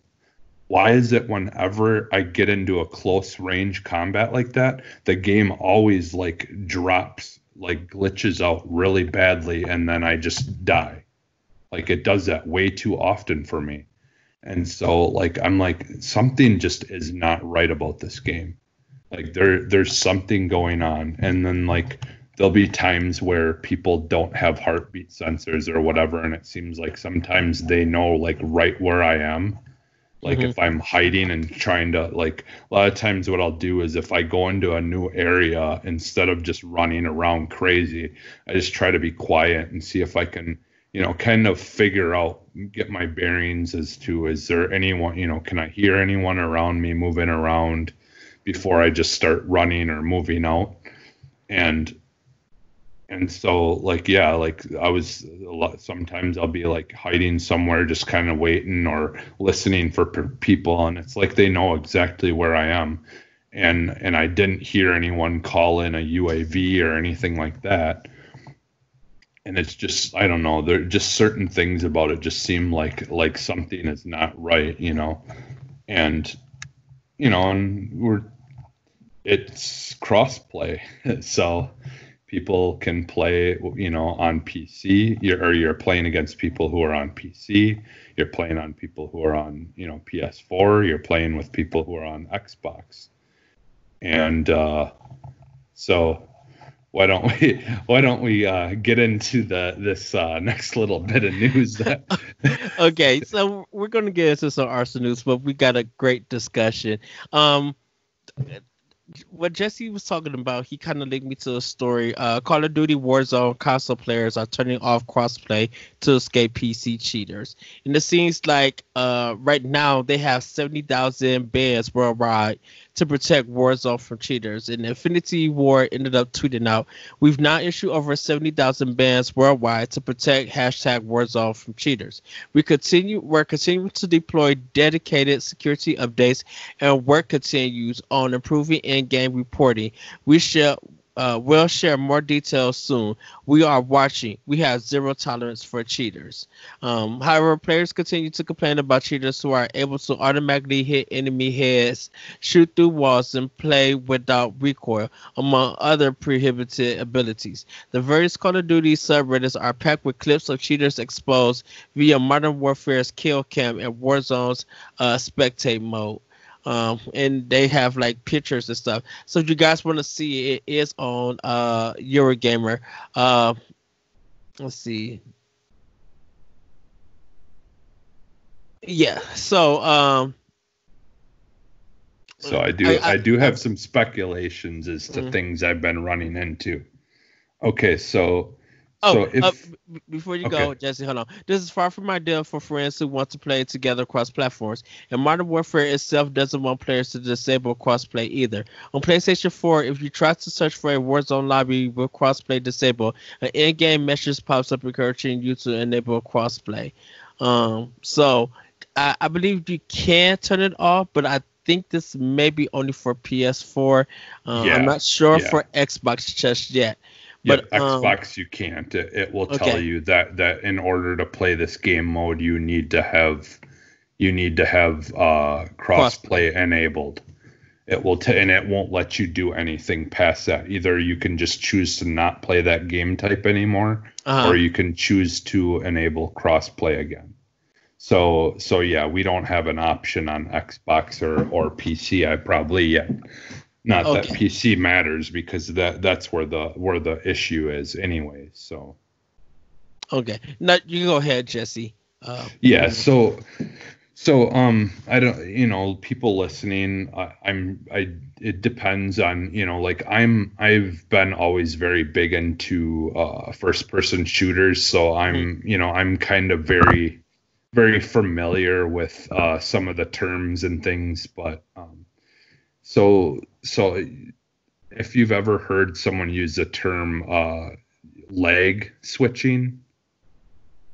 Why is it whenever I get into a close range combat like that, the game always like drops, like glitches out really badly, and then I just die? Like it does that way too often for me. And so like I'm like something just is not right about this game. Like there there's something going on. And then like there'll be times where people don't have heartbeat sensors or whatever and it seems like sometimes they know like right where I am like Mhm. if i'm hiding and trying to like a lot of times what i'll do is if i go into a new area instead of just running around crazy i just try to be quiet and see if i can you know kind of figure out get my bearings as to is there anyone you know can i hear anyone around me moving around before i just start running or moving out and and so like yeah like i was a lot sometimes i'll be like hiding somewhere just kind of waiting or listening for p- people and it's like they know exactly where i am. And and i didn't hear anyone call in a uav or anything like that. And it's just i don't know there just certain things about it just seem like like something is not right you know? And you know and we're it's crossplay so people can play you know on pc you're, or you're playing against people who are on pc you're playing on people who are on you know ps4 you're playing with people who are on xbox. And uh so why don't we why don't we uh get into the this uh next little bit of news that okay, so we're gonna get into some Arsenal news, but we got a great discussion. Um, what Jesse was talking about, he kind of linked me to a story. Uh, Call of Duty Warzone console players are turning off crossplay to escape PC cheaters, and it seems like uh right now they have seventy thousand bans worldwide to protect Warzone from cheaters. And Infinity Ward ended up tweeting out, "We've now issued over seventy thousand bans worldwide to protect hashtag Warzone from cheaters. We continue we're continuing to deploy dedicated security updates and work continues on improving in-game reporting. We shall uh, we'll share more details soon. We are watching. We have zero tolerance for cheaters. Um, however, players continue to complain about cheaters who are able to automatically hit enemy heads, shoot through walls, and play without recoil, among other prohibited abilities. The various Call of Duty subreddits are packed with clips of cheaters exposed via Modern Warfare's kill cam and Warzone's uh, spectate mode um, and they have like pictures and stuff. So if you guys want to see it, it is on uh Eurogamer. Uh, let's see. Yeah. So um. So I do I- I, I- do have some speculations as to Mhm. things I've been running into. Okay, so Oh, so if uh, before you go, Jesse, hold on. This is far from ideal for friends who want to play together across platforms. And Modern Warfare itself doesn't want players to disable crossplay either. On PlayStation 4, if you try to search for a Warzone lobby with crossplay disabled, an in-game message pops up encouraging you to enable crossplay. Um, so I, I believe you can turn it off, but I think this may be only for PS4. Um, Yeah, I'm not sure yeah. for Xbox just yet. Yeah, but, um, Xbox you can't. It, it will tell Okay. you that that in order to play this game mode, you need to have you need to have uh, crossplay enabled. It will t- and it won't let you do anything past that. Either you can just choose to not play that game type anymore, Uh-huh. or you can choose to enable crossplay again. So so yeah, we don't have an option on Xbox or or PC. I probably yet. Not that PC matters because that that's where the where the issue is anyway. So Okay. Now you go ahead, Jesse. Uh, yeah, so so um I don't you know people listening I, I'm I it depends on you know like I'm I've been always very big into uh first person shooters so I'm you know I'm kind of very very familiar with uh some of the terms and things but um so so if you've ever heard someone use the term uh lag switching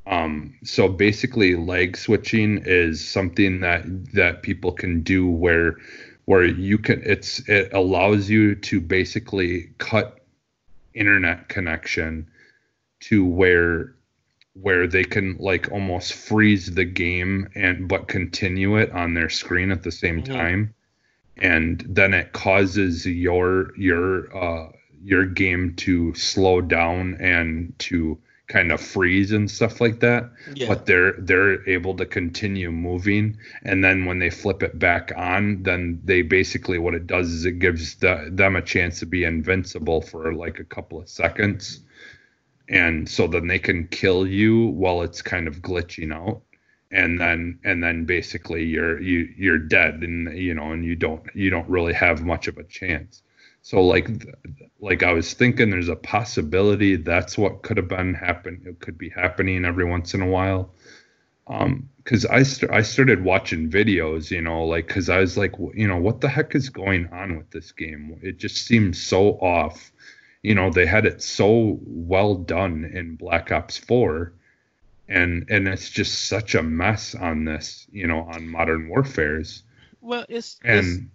um, so basically, lag switching is something that that people can do where where you can it's it allows you to basically cut internet connection to where where they can like almost freeze the game and but continue it on their screen at the same Mhm. time and then it causes your your uh your game to slow down and to kind of freeze and stuff like that. Yeah. but they're they're able to continue moving and then when they flip it back on then they basically what it does is it gives the, them a chance to be invincible for like a couple of seconds. And so then they can kill you while it's kind of glitching out and then and then basically you're you you're dead and you know and you don't you don't really have much of a chance. So like like i was thinking there's a possibility that's what could have been happen it could be happening every once in a while. Um because i st- i started watching videos you know like because i was like you know what the heck is going on with this game? It just seems so off. You know they had it so well done in black ops 4 and and it's just such a mess on this you know on modern warfares well, it's, it's and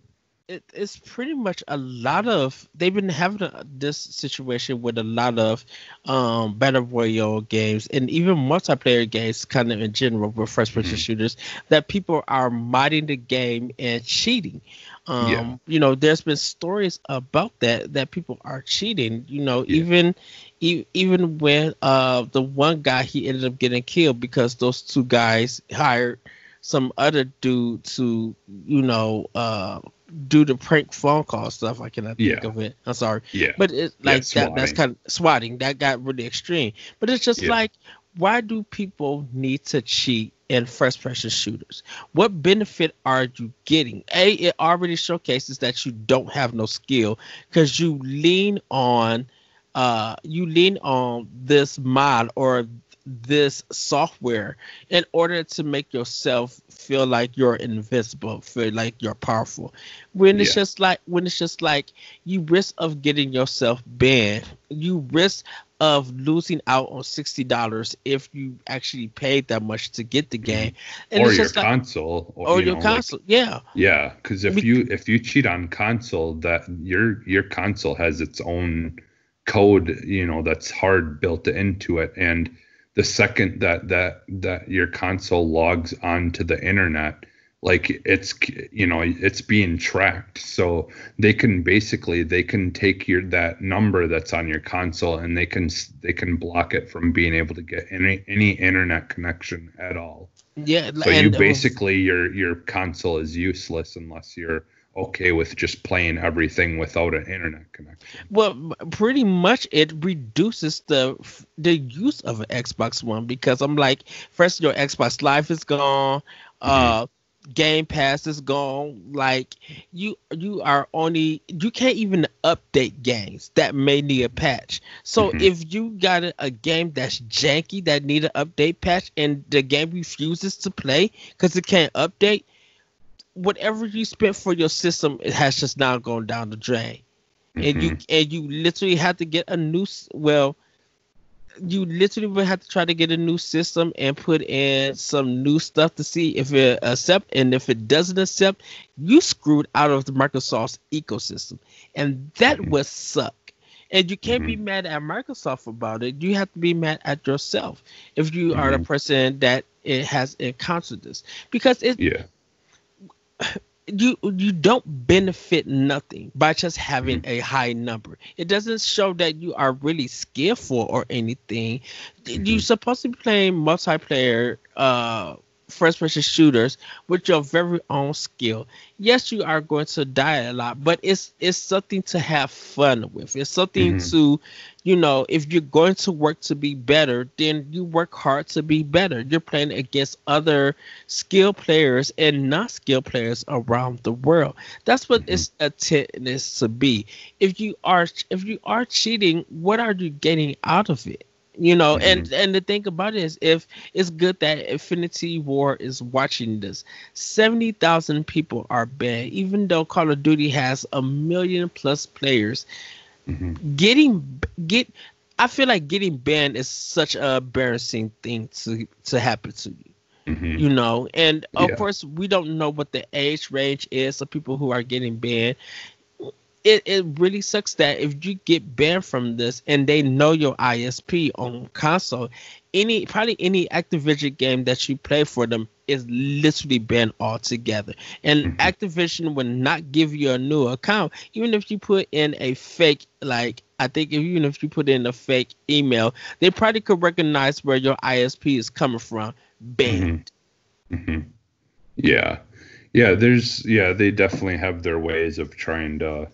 it, it's pretty much a lot of they've been having a, this situation with a lot of um battle royale games and even multiplayer games kind of in general with first person Mhm. shooters that people are modding the game and cheating um Yeah. you know there's been stories about that that people are cheating you know Yeah. even e- even when uh the one guy he ended up getting killed because those two guys hired some other dude to you know uh do the prank phone call stuff. I cannot think Yeah. of it. I'm sorry, yeah but it's Yeah, like that. That's kind of swatting. That got really extreme. But it's just Yeah. like, why do people need to cheat in first person shooters? What benefit are you getting? A, it already showcases that you don't have no skill because you lean on, uh, you lean on this mod or this software in order to make yourself feel like you're invincible, feel like you're powerful. When it's Yeah. just like when it's just like you risk of getting yourself banned, you risk of losing out on sixty dollars if you actually paid that much to get the game, mm-hmm. and or it's your like, console, or you your know, like- console. yeah, yeah, because if you if you cheat on console, that your your console has its own code, you know, that's hard built into it, and the second that that that your console logs onto the internet, like it's you know it's being tracked, so they can basically they can take your that number that's on your console and they can they can block it from being able to get any any internet connection at all. yeah. So you uh, basically your your console is useless unless you're okay with just playing everything without an internet connection. Well, pretty much it reduces the the use of an Xbox One because I'm like, first your Xbox Live is gone, uh, Game Pass is gone. Like you you are only you can't even update games that may need a patch. So Mhm. if you got a, a game that's janky that need an update patch and the game refuses to play because it can't update, whatever you spent for your system, it has just now gone down the drain and you Mhm. and you literally have to get a new well you literally would have to try to get a new system and put in some new stuff to see if it accept and if it doesn't accept you screwed out of the microsoft's ecosystem and that Mhm. would suck and you can't be Mhm. mad at microsoft about it you have to be mad at yourself if you are the Mhm. person that it has encountered this because it yeah. You you don't benefit nothing by just having Mm-hmm. a high number. It doesn't show that you are really skillful or anything. You're Mhm. supposed to be playing multiplayer uh first person shooters with your very own skill. Yes, you are going to die a lot, but it's it's something to have fun with. It's something Mhm. to, you know, if you're going to work to be better, then you work hard to be better. You're playing against other skilled players and not skilled players around the world. That's what Mhm. it's intended to be. If you are if you are cheating, what are you getting out of it? You know, and and the thing about it is, if it's good that Infinity Ward is watching this, seventy thousand people are banned. Even though Call of Duty has a million plus players, Mhm. getting get I feel like getting banned is such a embarrassing thing to to happen to you Mhm. you know and of Yeah. course we don't know what the age range is of people who are getting banned it, it really sucks that if you get banned from this and they know your isp on console any probably any activision game that you play for them is literally banned altogether and Mhm. activision will not give you a new account even if you put in a fake like i think if, even if you put in a fake email they probably could recognize where your isp is coming from banned hmm Yeah, yeah. There's yeah. They definitely have their ways of trying to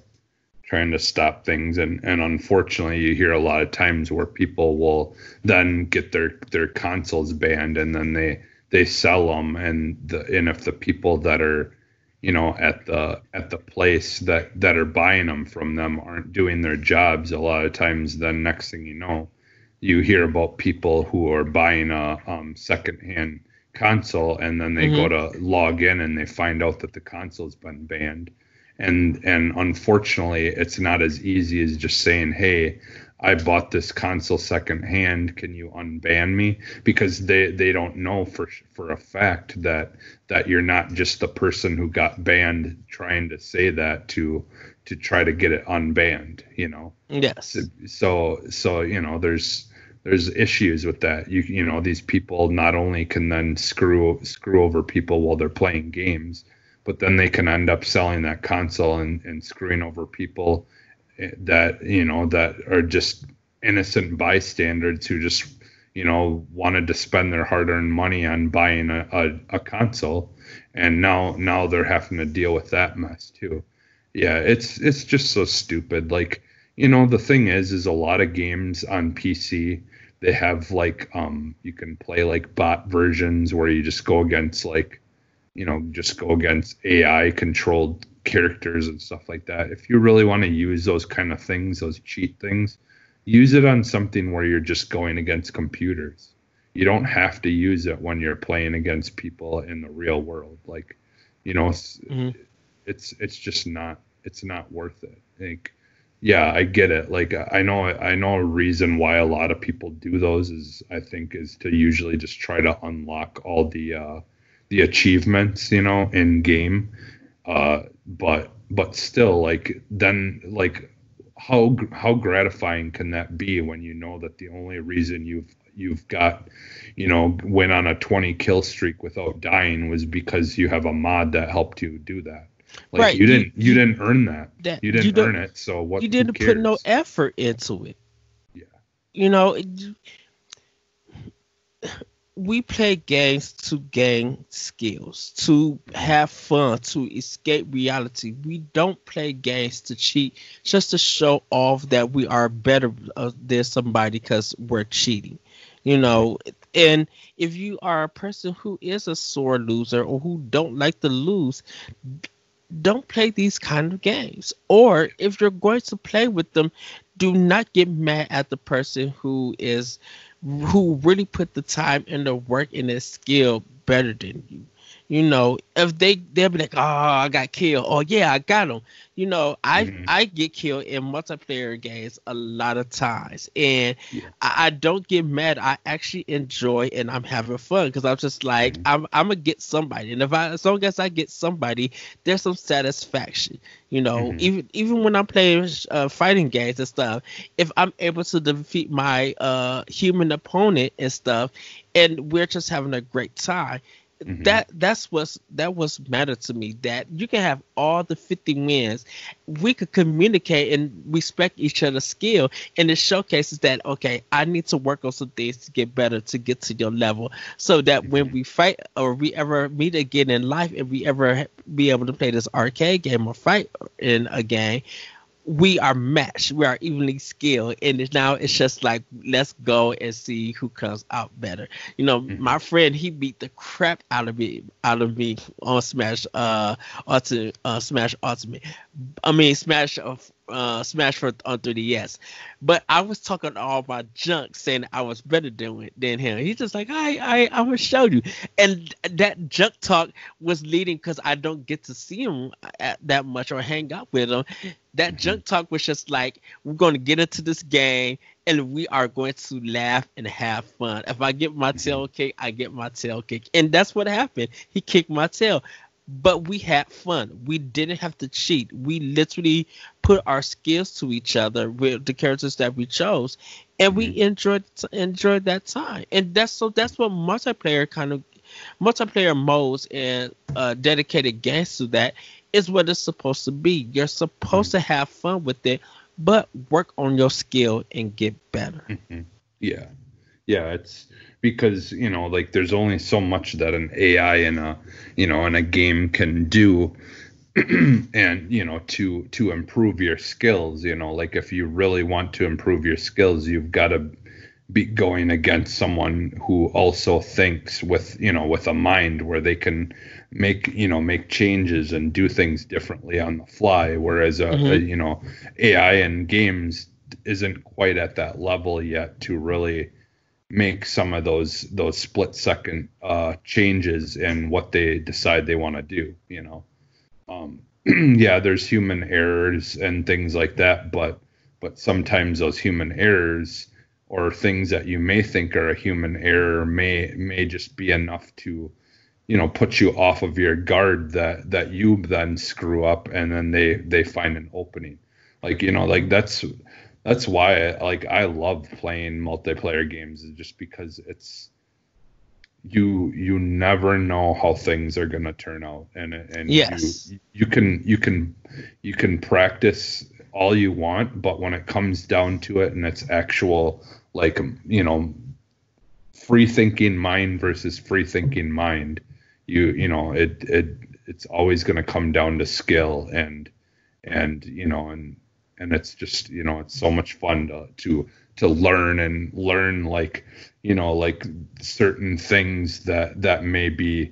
trying to stop things, and and unfortunately, you hear a lot of times where people will then get their their consoles banned, and then they they sell them, and the and if the people that are you know at the at the place that that are buying them from them aren't doing their jobs a lot of times then next thing you know you hear about people who are buying a um, secondhand console and then they go to log in and they find out that the console's been banned and and unfortunately it's not as easy as just saying hey i bought this console secondhand. Can you unban me? Because they they don't know for for a fact that that you're not just the person who got banned trying to say that to to try to get it unbanned you know? Yes. So so you know there's there's issues with that. You you know these people not only can then screw screw over people while they're playing games but then they can end up selling that console and, and screwing over people eh, that you know that are just innocent bystanders who just you know wanted to spend their hard-earned money on buying a, a, a console. And now now they're having to deal with that mess too. Yeah it's it's just so stupid. Like you know the thing is is a lot of games on pc they have like um you can play like bot versions where you just go against like you know just go against ai controlled characters and stuff like that if you really want to use those kind of things those cheat things use it on something where you're just going against computers you don't have to use it when you're playing against people in the real world like you know it's Mhm. it's, it's just not it's not worth it like yeah, I get it. Like I know I know a reason why a lot of people do those is I think is to usually just try to unlock all the uh the achievements, you know, in game. Uh but but still like then like how how gratifying can that be when you know that the only reason you've you've got you know went on a 20 kill streak without dying was because you have a mod that helped you do that like Right, you you- didn't you, didn't earn that. that- you you didn't don't- earn it so what you didn't put no effort into it. Yeah. You know, it- we play games to gain skills, to have fun, to escape reality. We don't play games to cheat, just to show off that we are better uh, than somebody because we're cheating. You know, and if you are a person who is a sore loser or who don't like to lose, don't play these kind of games. Or if you're going to play with them, do not get mad at the person who is who really put the time and the work and the skill better than you. You know, if they they'll be like, oh, I got killed. Oh yeah, I got him. You know, I Mhm. I get killed in multiplayer games a lot of times, and Yeah. I, I don't get mad. I actually enjoy and I'm having fun because I'm just like Mhm. I'm I'm gonna get somebody, and if I as long as I get somebody, there's some satisfaction. You know, Mhm. even even when I'm playing uh, fighting games and stuff, if I'm able to defeat my uh human opponent and stuff, and we're just having a great time. Mhm. That that's what's that was matter to me. That you can have all the 50 wins, we could communicate and respect each other's skill, and it showcases that okay, I need to work on some things to get better to get to your level, so that when we fight or we ever meet again in life, and we ever be able to play this arcade game or fight in a game, we are matched. We are evenly skilled, and it's now it's just like let's go and see who comes out better. You know, Mhm. my friend he beat the crap out of me out of me on Smash uh Ultimate uh Smash Ultimate. I mean Smash of uh Smash for on 3DS. But I was talking all my junk saying I was better than than him. He's just like, I I I'm gonna show you. And that junk talk was leading because I don't get to see him at that much or hang out with him. That Mhm. junk talk was just like, we're going to get into this game and we are going to laugh and have fun. If I get my tail kick, I get my tail kick. And that's what happened. He kicked my tail. But we had fun. We didn't have to cheat. We literally put our skills to each other with the characters that we chose, and we Mhm. enjoyed enjoyed that time. And that's so that's what multiplayer kind of multiplayer modes and uh, dedicated games to that is what it's supposed to be. You're supposed to have fun with it, but work on your skill and get better. Mhm. Yeah. Yeah, it's because, you know, like there's only so much that an AI in a, you know, in a game can do and, you know, to to improve your skills, you know, like if you really want to improve your skills, you've got to be going against someone who also thinks with, you know, with a mind where they can make, you know, make changes and do things differently on the fly whereas a, a Mhm. you know, AI in games isn't quite at that level yet to really make some of those those split second uh, changes in what they decide they want to do. You know, um, yeah, there's human errors and things like that, but but sometimes those human errors or things that you may think are a human error may may just be enough to you know put you off of your guard that that you then screw up and then they they find an opening like you know like that's that's why like I love playing multiplayer games is just because it's you you never know how things are going to turn out and and Yes. you you can you can you can practice all you want but when it comes down to it and it's actual like um, you know free thinking mind versus free thinking mind you you know it it it's always going to come down to skill and and you know and and it's just you know it's so much fun to to to learn and learn like you know like certain things that that maybe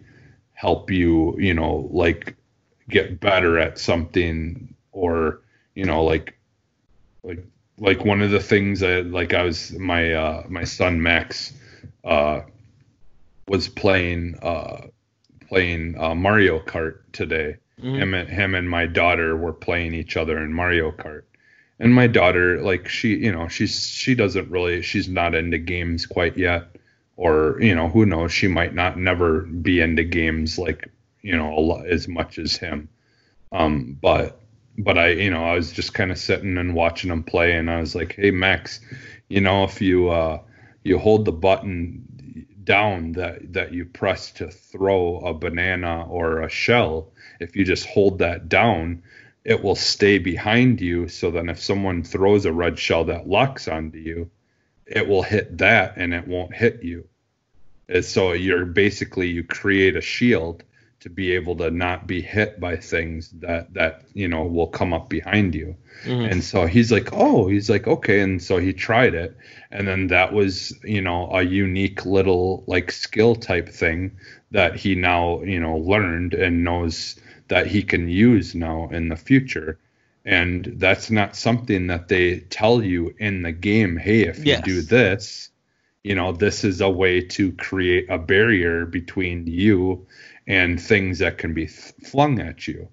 help you you know like get better at something or you know like like like one of the things that like I was my uh my son Max uh was playing uh playing uh Mario Kart today Mhm. him and him and my daughter were playing each other in Mario Kart, and my daughter like she you know she's she doesn't really she's not into games quite yet. Or you know who knows? She might not never be into games like you know a lot, as much as him. Um but but i you know i was just kind of sitting and watching him play and i was like hey max you know if you uh you hold the button down that that you press to throw a banana or a shell if you just hold that down it will stay behind you. So then if someone throws a red shell that locks onto you it will hit that and it won't hit you. And so you're basically you create a shield to be able to not be hit by things that that you know will come up behind you. Mhm. and so he's like oh he's like okay. And so he tried it. And then that was you know a unique little like skill type thing that he now you know learned and knows that he can use now in the future. And that's not something that they tell you in the game hey if you do this you know this is a way to create a barrier between you and things that can be flung at you.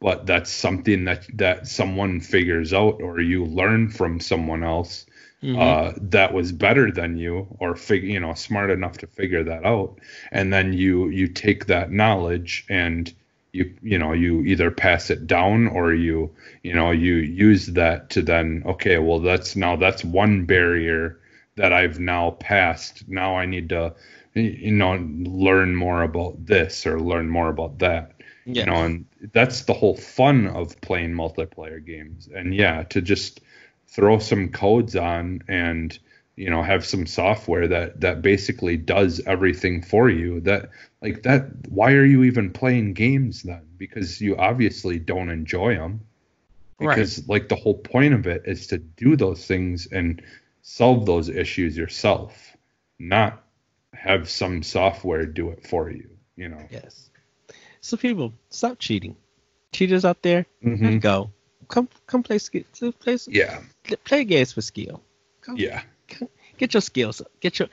But that's something that that someone figures out or you learn from someone else Mhm. uh, that was better than you or fig- you know smart enough to figure that out. And then you you take that knowledge and you you know you either pass it down or you you know you use that to then okay well that's now that's one barrier that I've now passed. Now I need to you know learn more about this or learn more about that. Yeah. you know and that's the whole fun of playing multiplayer games. And yeah to just throw some codes on and you know have some software that that basically does everything for you that like that why are you even playing games then because you obviously don't enjoy them Right. because like the whole point of it is to do those things and solve those issues yourself not have some software do it for you you know Yes. So people, stop cheating. Cheaters out there, Mhm. go. Come, come play skill. Play, yeah play games for skill. Come, yeah Get your skills up. Get your,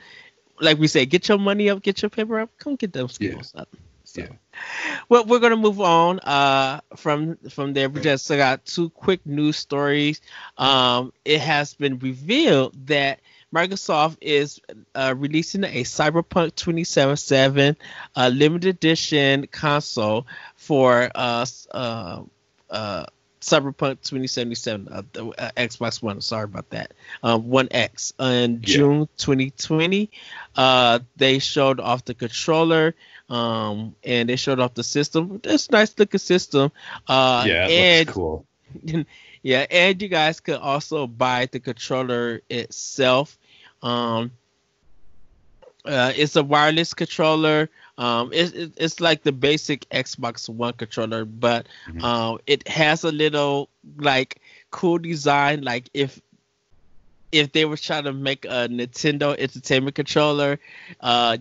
like we say, get your money up. Get your paper up. Come get those Yeah. skills up. So, Yeah. well, we're gonna move on. Uh, from from there, we just got two quick news stories. Um, it has been revealed that Microsoft is uh, releasing a Cyberpunk 2077 uh, limited edition console for uh, uh, uh, Cyberpunk 2077, uh, the, uh, Xbox One. Sorry about that. Um, One X in Yeah. June 2020. Uh, they showed off the controller, um, and they showed off the system. It's a nice looking system. Uh, yeah, and looks cool. yeah, and you guys could also buy the controller itself. Um, uh, it's a wireless controller. Um, it's it, it's like the basic Xbox One controller, but Mhm. um, it has a little like cool design. Like if if they were trying to make a Nintendo Entertainment controller, uh,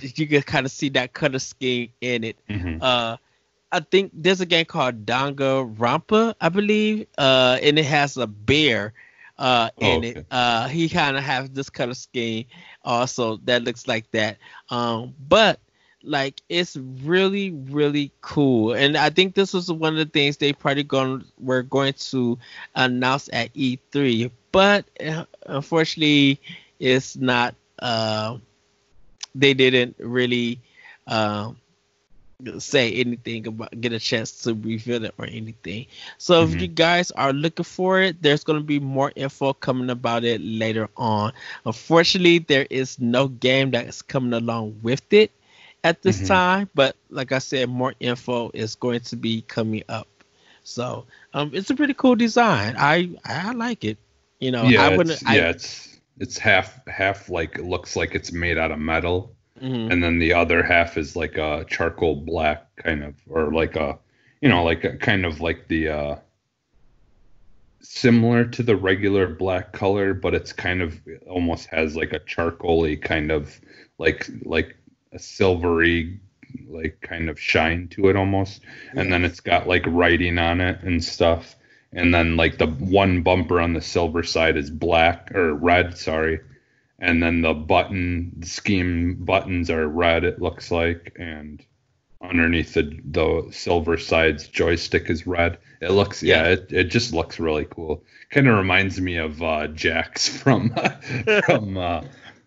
you could kind of see that color scheme in it Mhm. uh I think there's a game called Donga Rampa, I believe, uh, and it has a bear uh, Oh, in okay. it. Uh, he kind of has this color scheme also that looks like that. Um, but like it's really really cool, and I think this was one of the things they probably going were going to announce at E3, but uh, unfortunately, it's not. Uh, they didn't really. Um, say anything about get a chance to reveal it or anything. So if Mhm. you guys are looking for it, there's gonna be more info coming about it later on. Unfortunately, there is no game that is coming along with it at this Mhm. time, but like I said, more info is going to be coming up. So um it's a pretty cool design. I I like it. You know, yeah, I it's, wouldn't I, yeah, it's it's half half like it looks like it's made out of metal, mhm. and then the other half is like a charcoal black kind of, or like a, you know, like a kind of like the uh, similar to the regular black color, but it's kind of almost has like a charcoaly kind of like like a silvery like kind of shine to it almost and then it's got like writing on it and stuff and then like the one bumper on the silver side is black or red sorry and then the button scheme buttons are red it looks like and underneath the the silver sides joystick is red. It looks yeah, Yeah. it, it just looks really cool. Kind of reminds me of uh, Jax from from uh,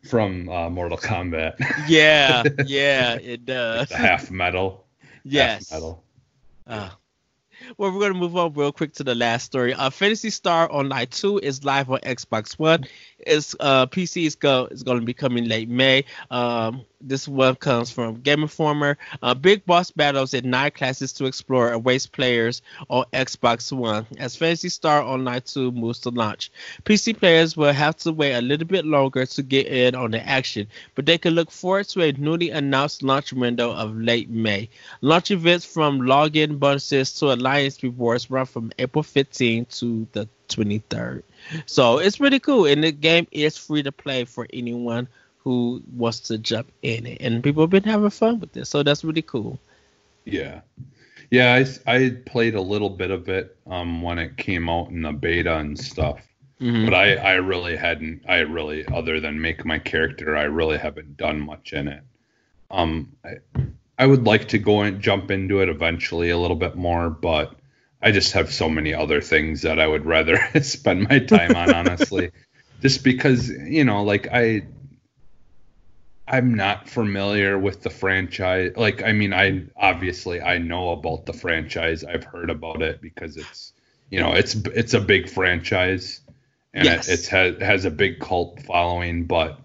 from uh, Mortal Kombat. Yeah, yeah, it does. the half metal. Yes. Half metal. Uh, well, we're gonna move on real quick to the last story. Uh, Phantasy Star Online 2 is live on Xbox One. Uh PC is go is gonna be coming late May. Um, this one comes from Game Informer. Uh, big boss battles in nine classes to explore awaits players on Xbox One as Phantasy Star Online 2 moves to launch. PC players will have to wait a little bit longer to get in on the action, but they can look forward to a newly announced launch window of late May. Launch events from login bonuses to alliance rewards run from April 15 to the 23rd. So it's pretty cool, and the game is free to play for anyone who wants to jump in it. And people have been having fun with this, so that's really cool. Yeah. Yeah, I I played a little bit of it um, when it came out in the beta and stuff. Mhm. But I, I really hadn't, I really, other than make my character, I really haven't done much in it. Um, I, I would like to go and jump into it eventually a little bit more, but I just have so many other things that I would rather spend my time on, honestly. just because, you know, like I, I'm not familiar with the franchise. Like, I mean, I obviously I know about the franchise. I've heard about it because it's, you know, it's it's a big franchise, and Yes. it it's has has a big cult following. But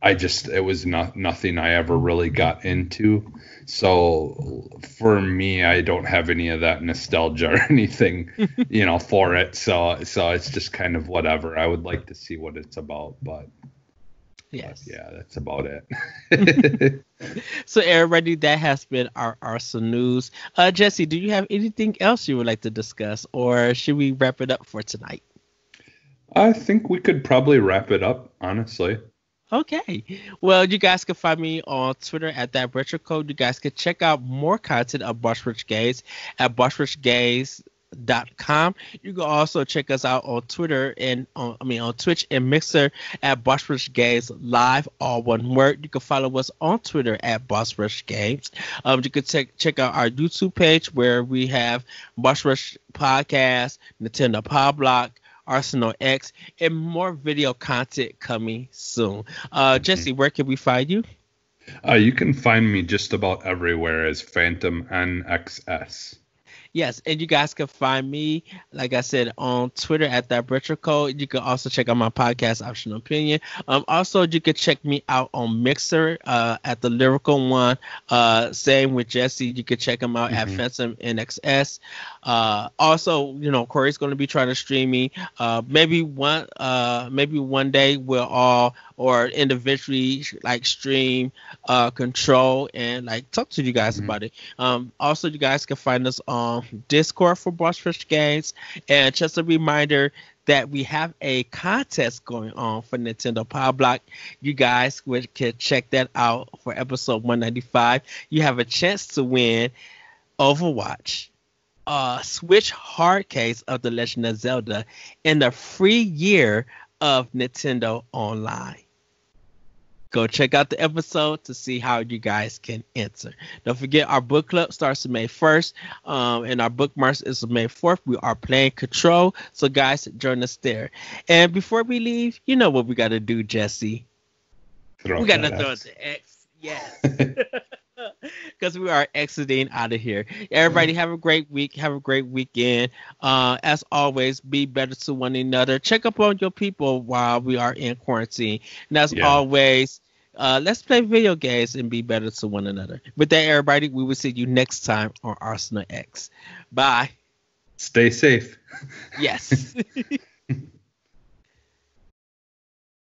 I just it was not nothing I ever really got into. So for me, I don't have any of that nostalgia or anything, you know, for it. So so it's just kind of whatever. I would like to see what it's about, but Yes. yeah, that's about it. So everybody, that has been our Arsenal news. Uh, Jesse, do you have anything else you would like to discuss, or should we wrap it up for tonight? I think we could probably wrap it up, honestly. Okay. Well, you guys can find me on Twitter at that retro code. You guys can check out more content of Bushwich Gaze at bushwichgaze.com. You can also check us out on Twitter and on, I mean on Twitch and Mixer at Bushwich Gaze Live, all one word. You can follow us on Twitter at Bushwich Games. Um, you can check check out our YouTube page where we have Bushwich Podcast, Nintendo Pod Block. Arsenal X, and more video content coming soon. Uh, Jesse, where can we find you? Uh, you can find me just about everywhere as Phantom NXS. Yes, and you guys can find me, like I said, on Twitter at that retro code. You can also check out my podcast, Optional Opinion. Um, also you can check me out on Mixer uh, at the Lyrical One. Uh, same with Jesse. You can check him out at Mhm. Phantom NXS. Uh, also, you know, Corey's going to be trying to stream me. Uh, maybe one, uh, maybe one day we'll all or individually like stream, uh, control and like talk to you guys Mhm. about it. Um, also, you guys can find us on Discord for Brushfish Games. And just a reminder that we have a contest going on for Nintendo Power Block. You guys can check that out for episode 195. You have a chance to win Overwatch, a Switch hard case of The Legend of Zelda, and a free year of Nintendo Online. Go check out the episode to see how you guys can answer. Don't forget our book club starts May 1st, um, and our bookmarks is May 4th. We are playing Control, so guys, join us there. And before we leave, you know what we got to do, Jesse. Throw We got to throw X. the X. Yes. Because we are exiting out of here. Everybody have a great week. Have a great weekend. Uh, as always, be better to one another. Check up on your people while we are in quarantine. And as Yeah. always, uh, let's play video games and be better to one another. With that, everybody, we will see you next time on Arsenal X. Bye. Stay safe. Yes.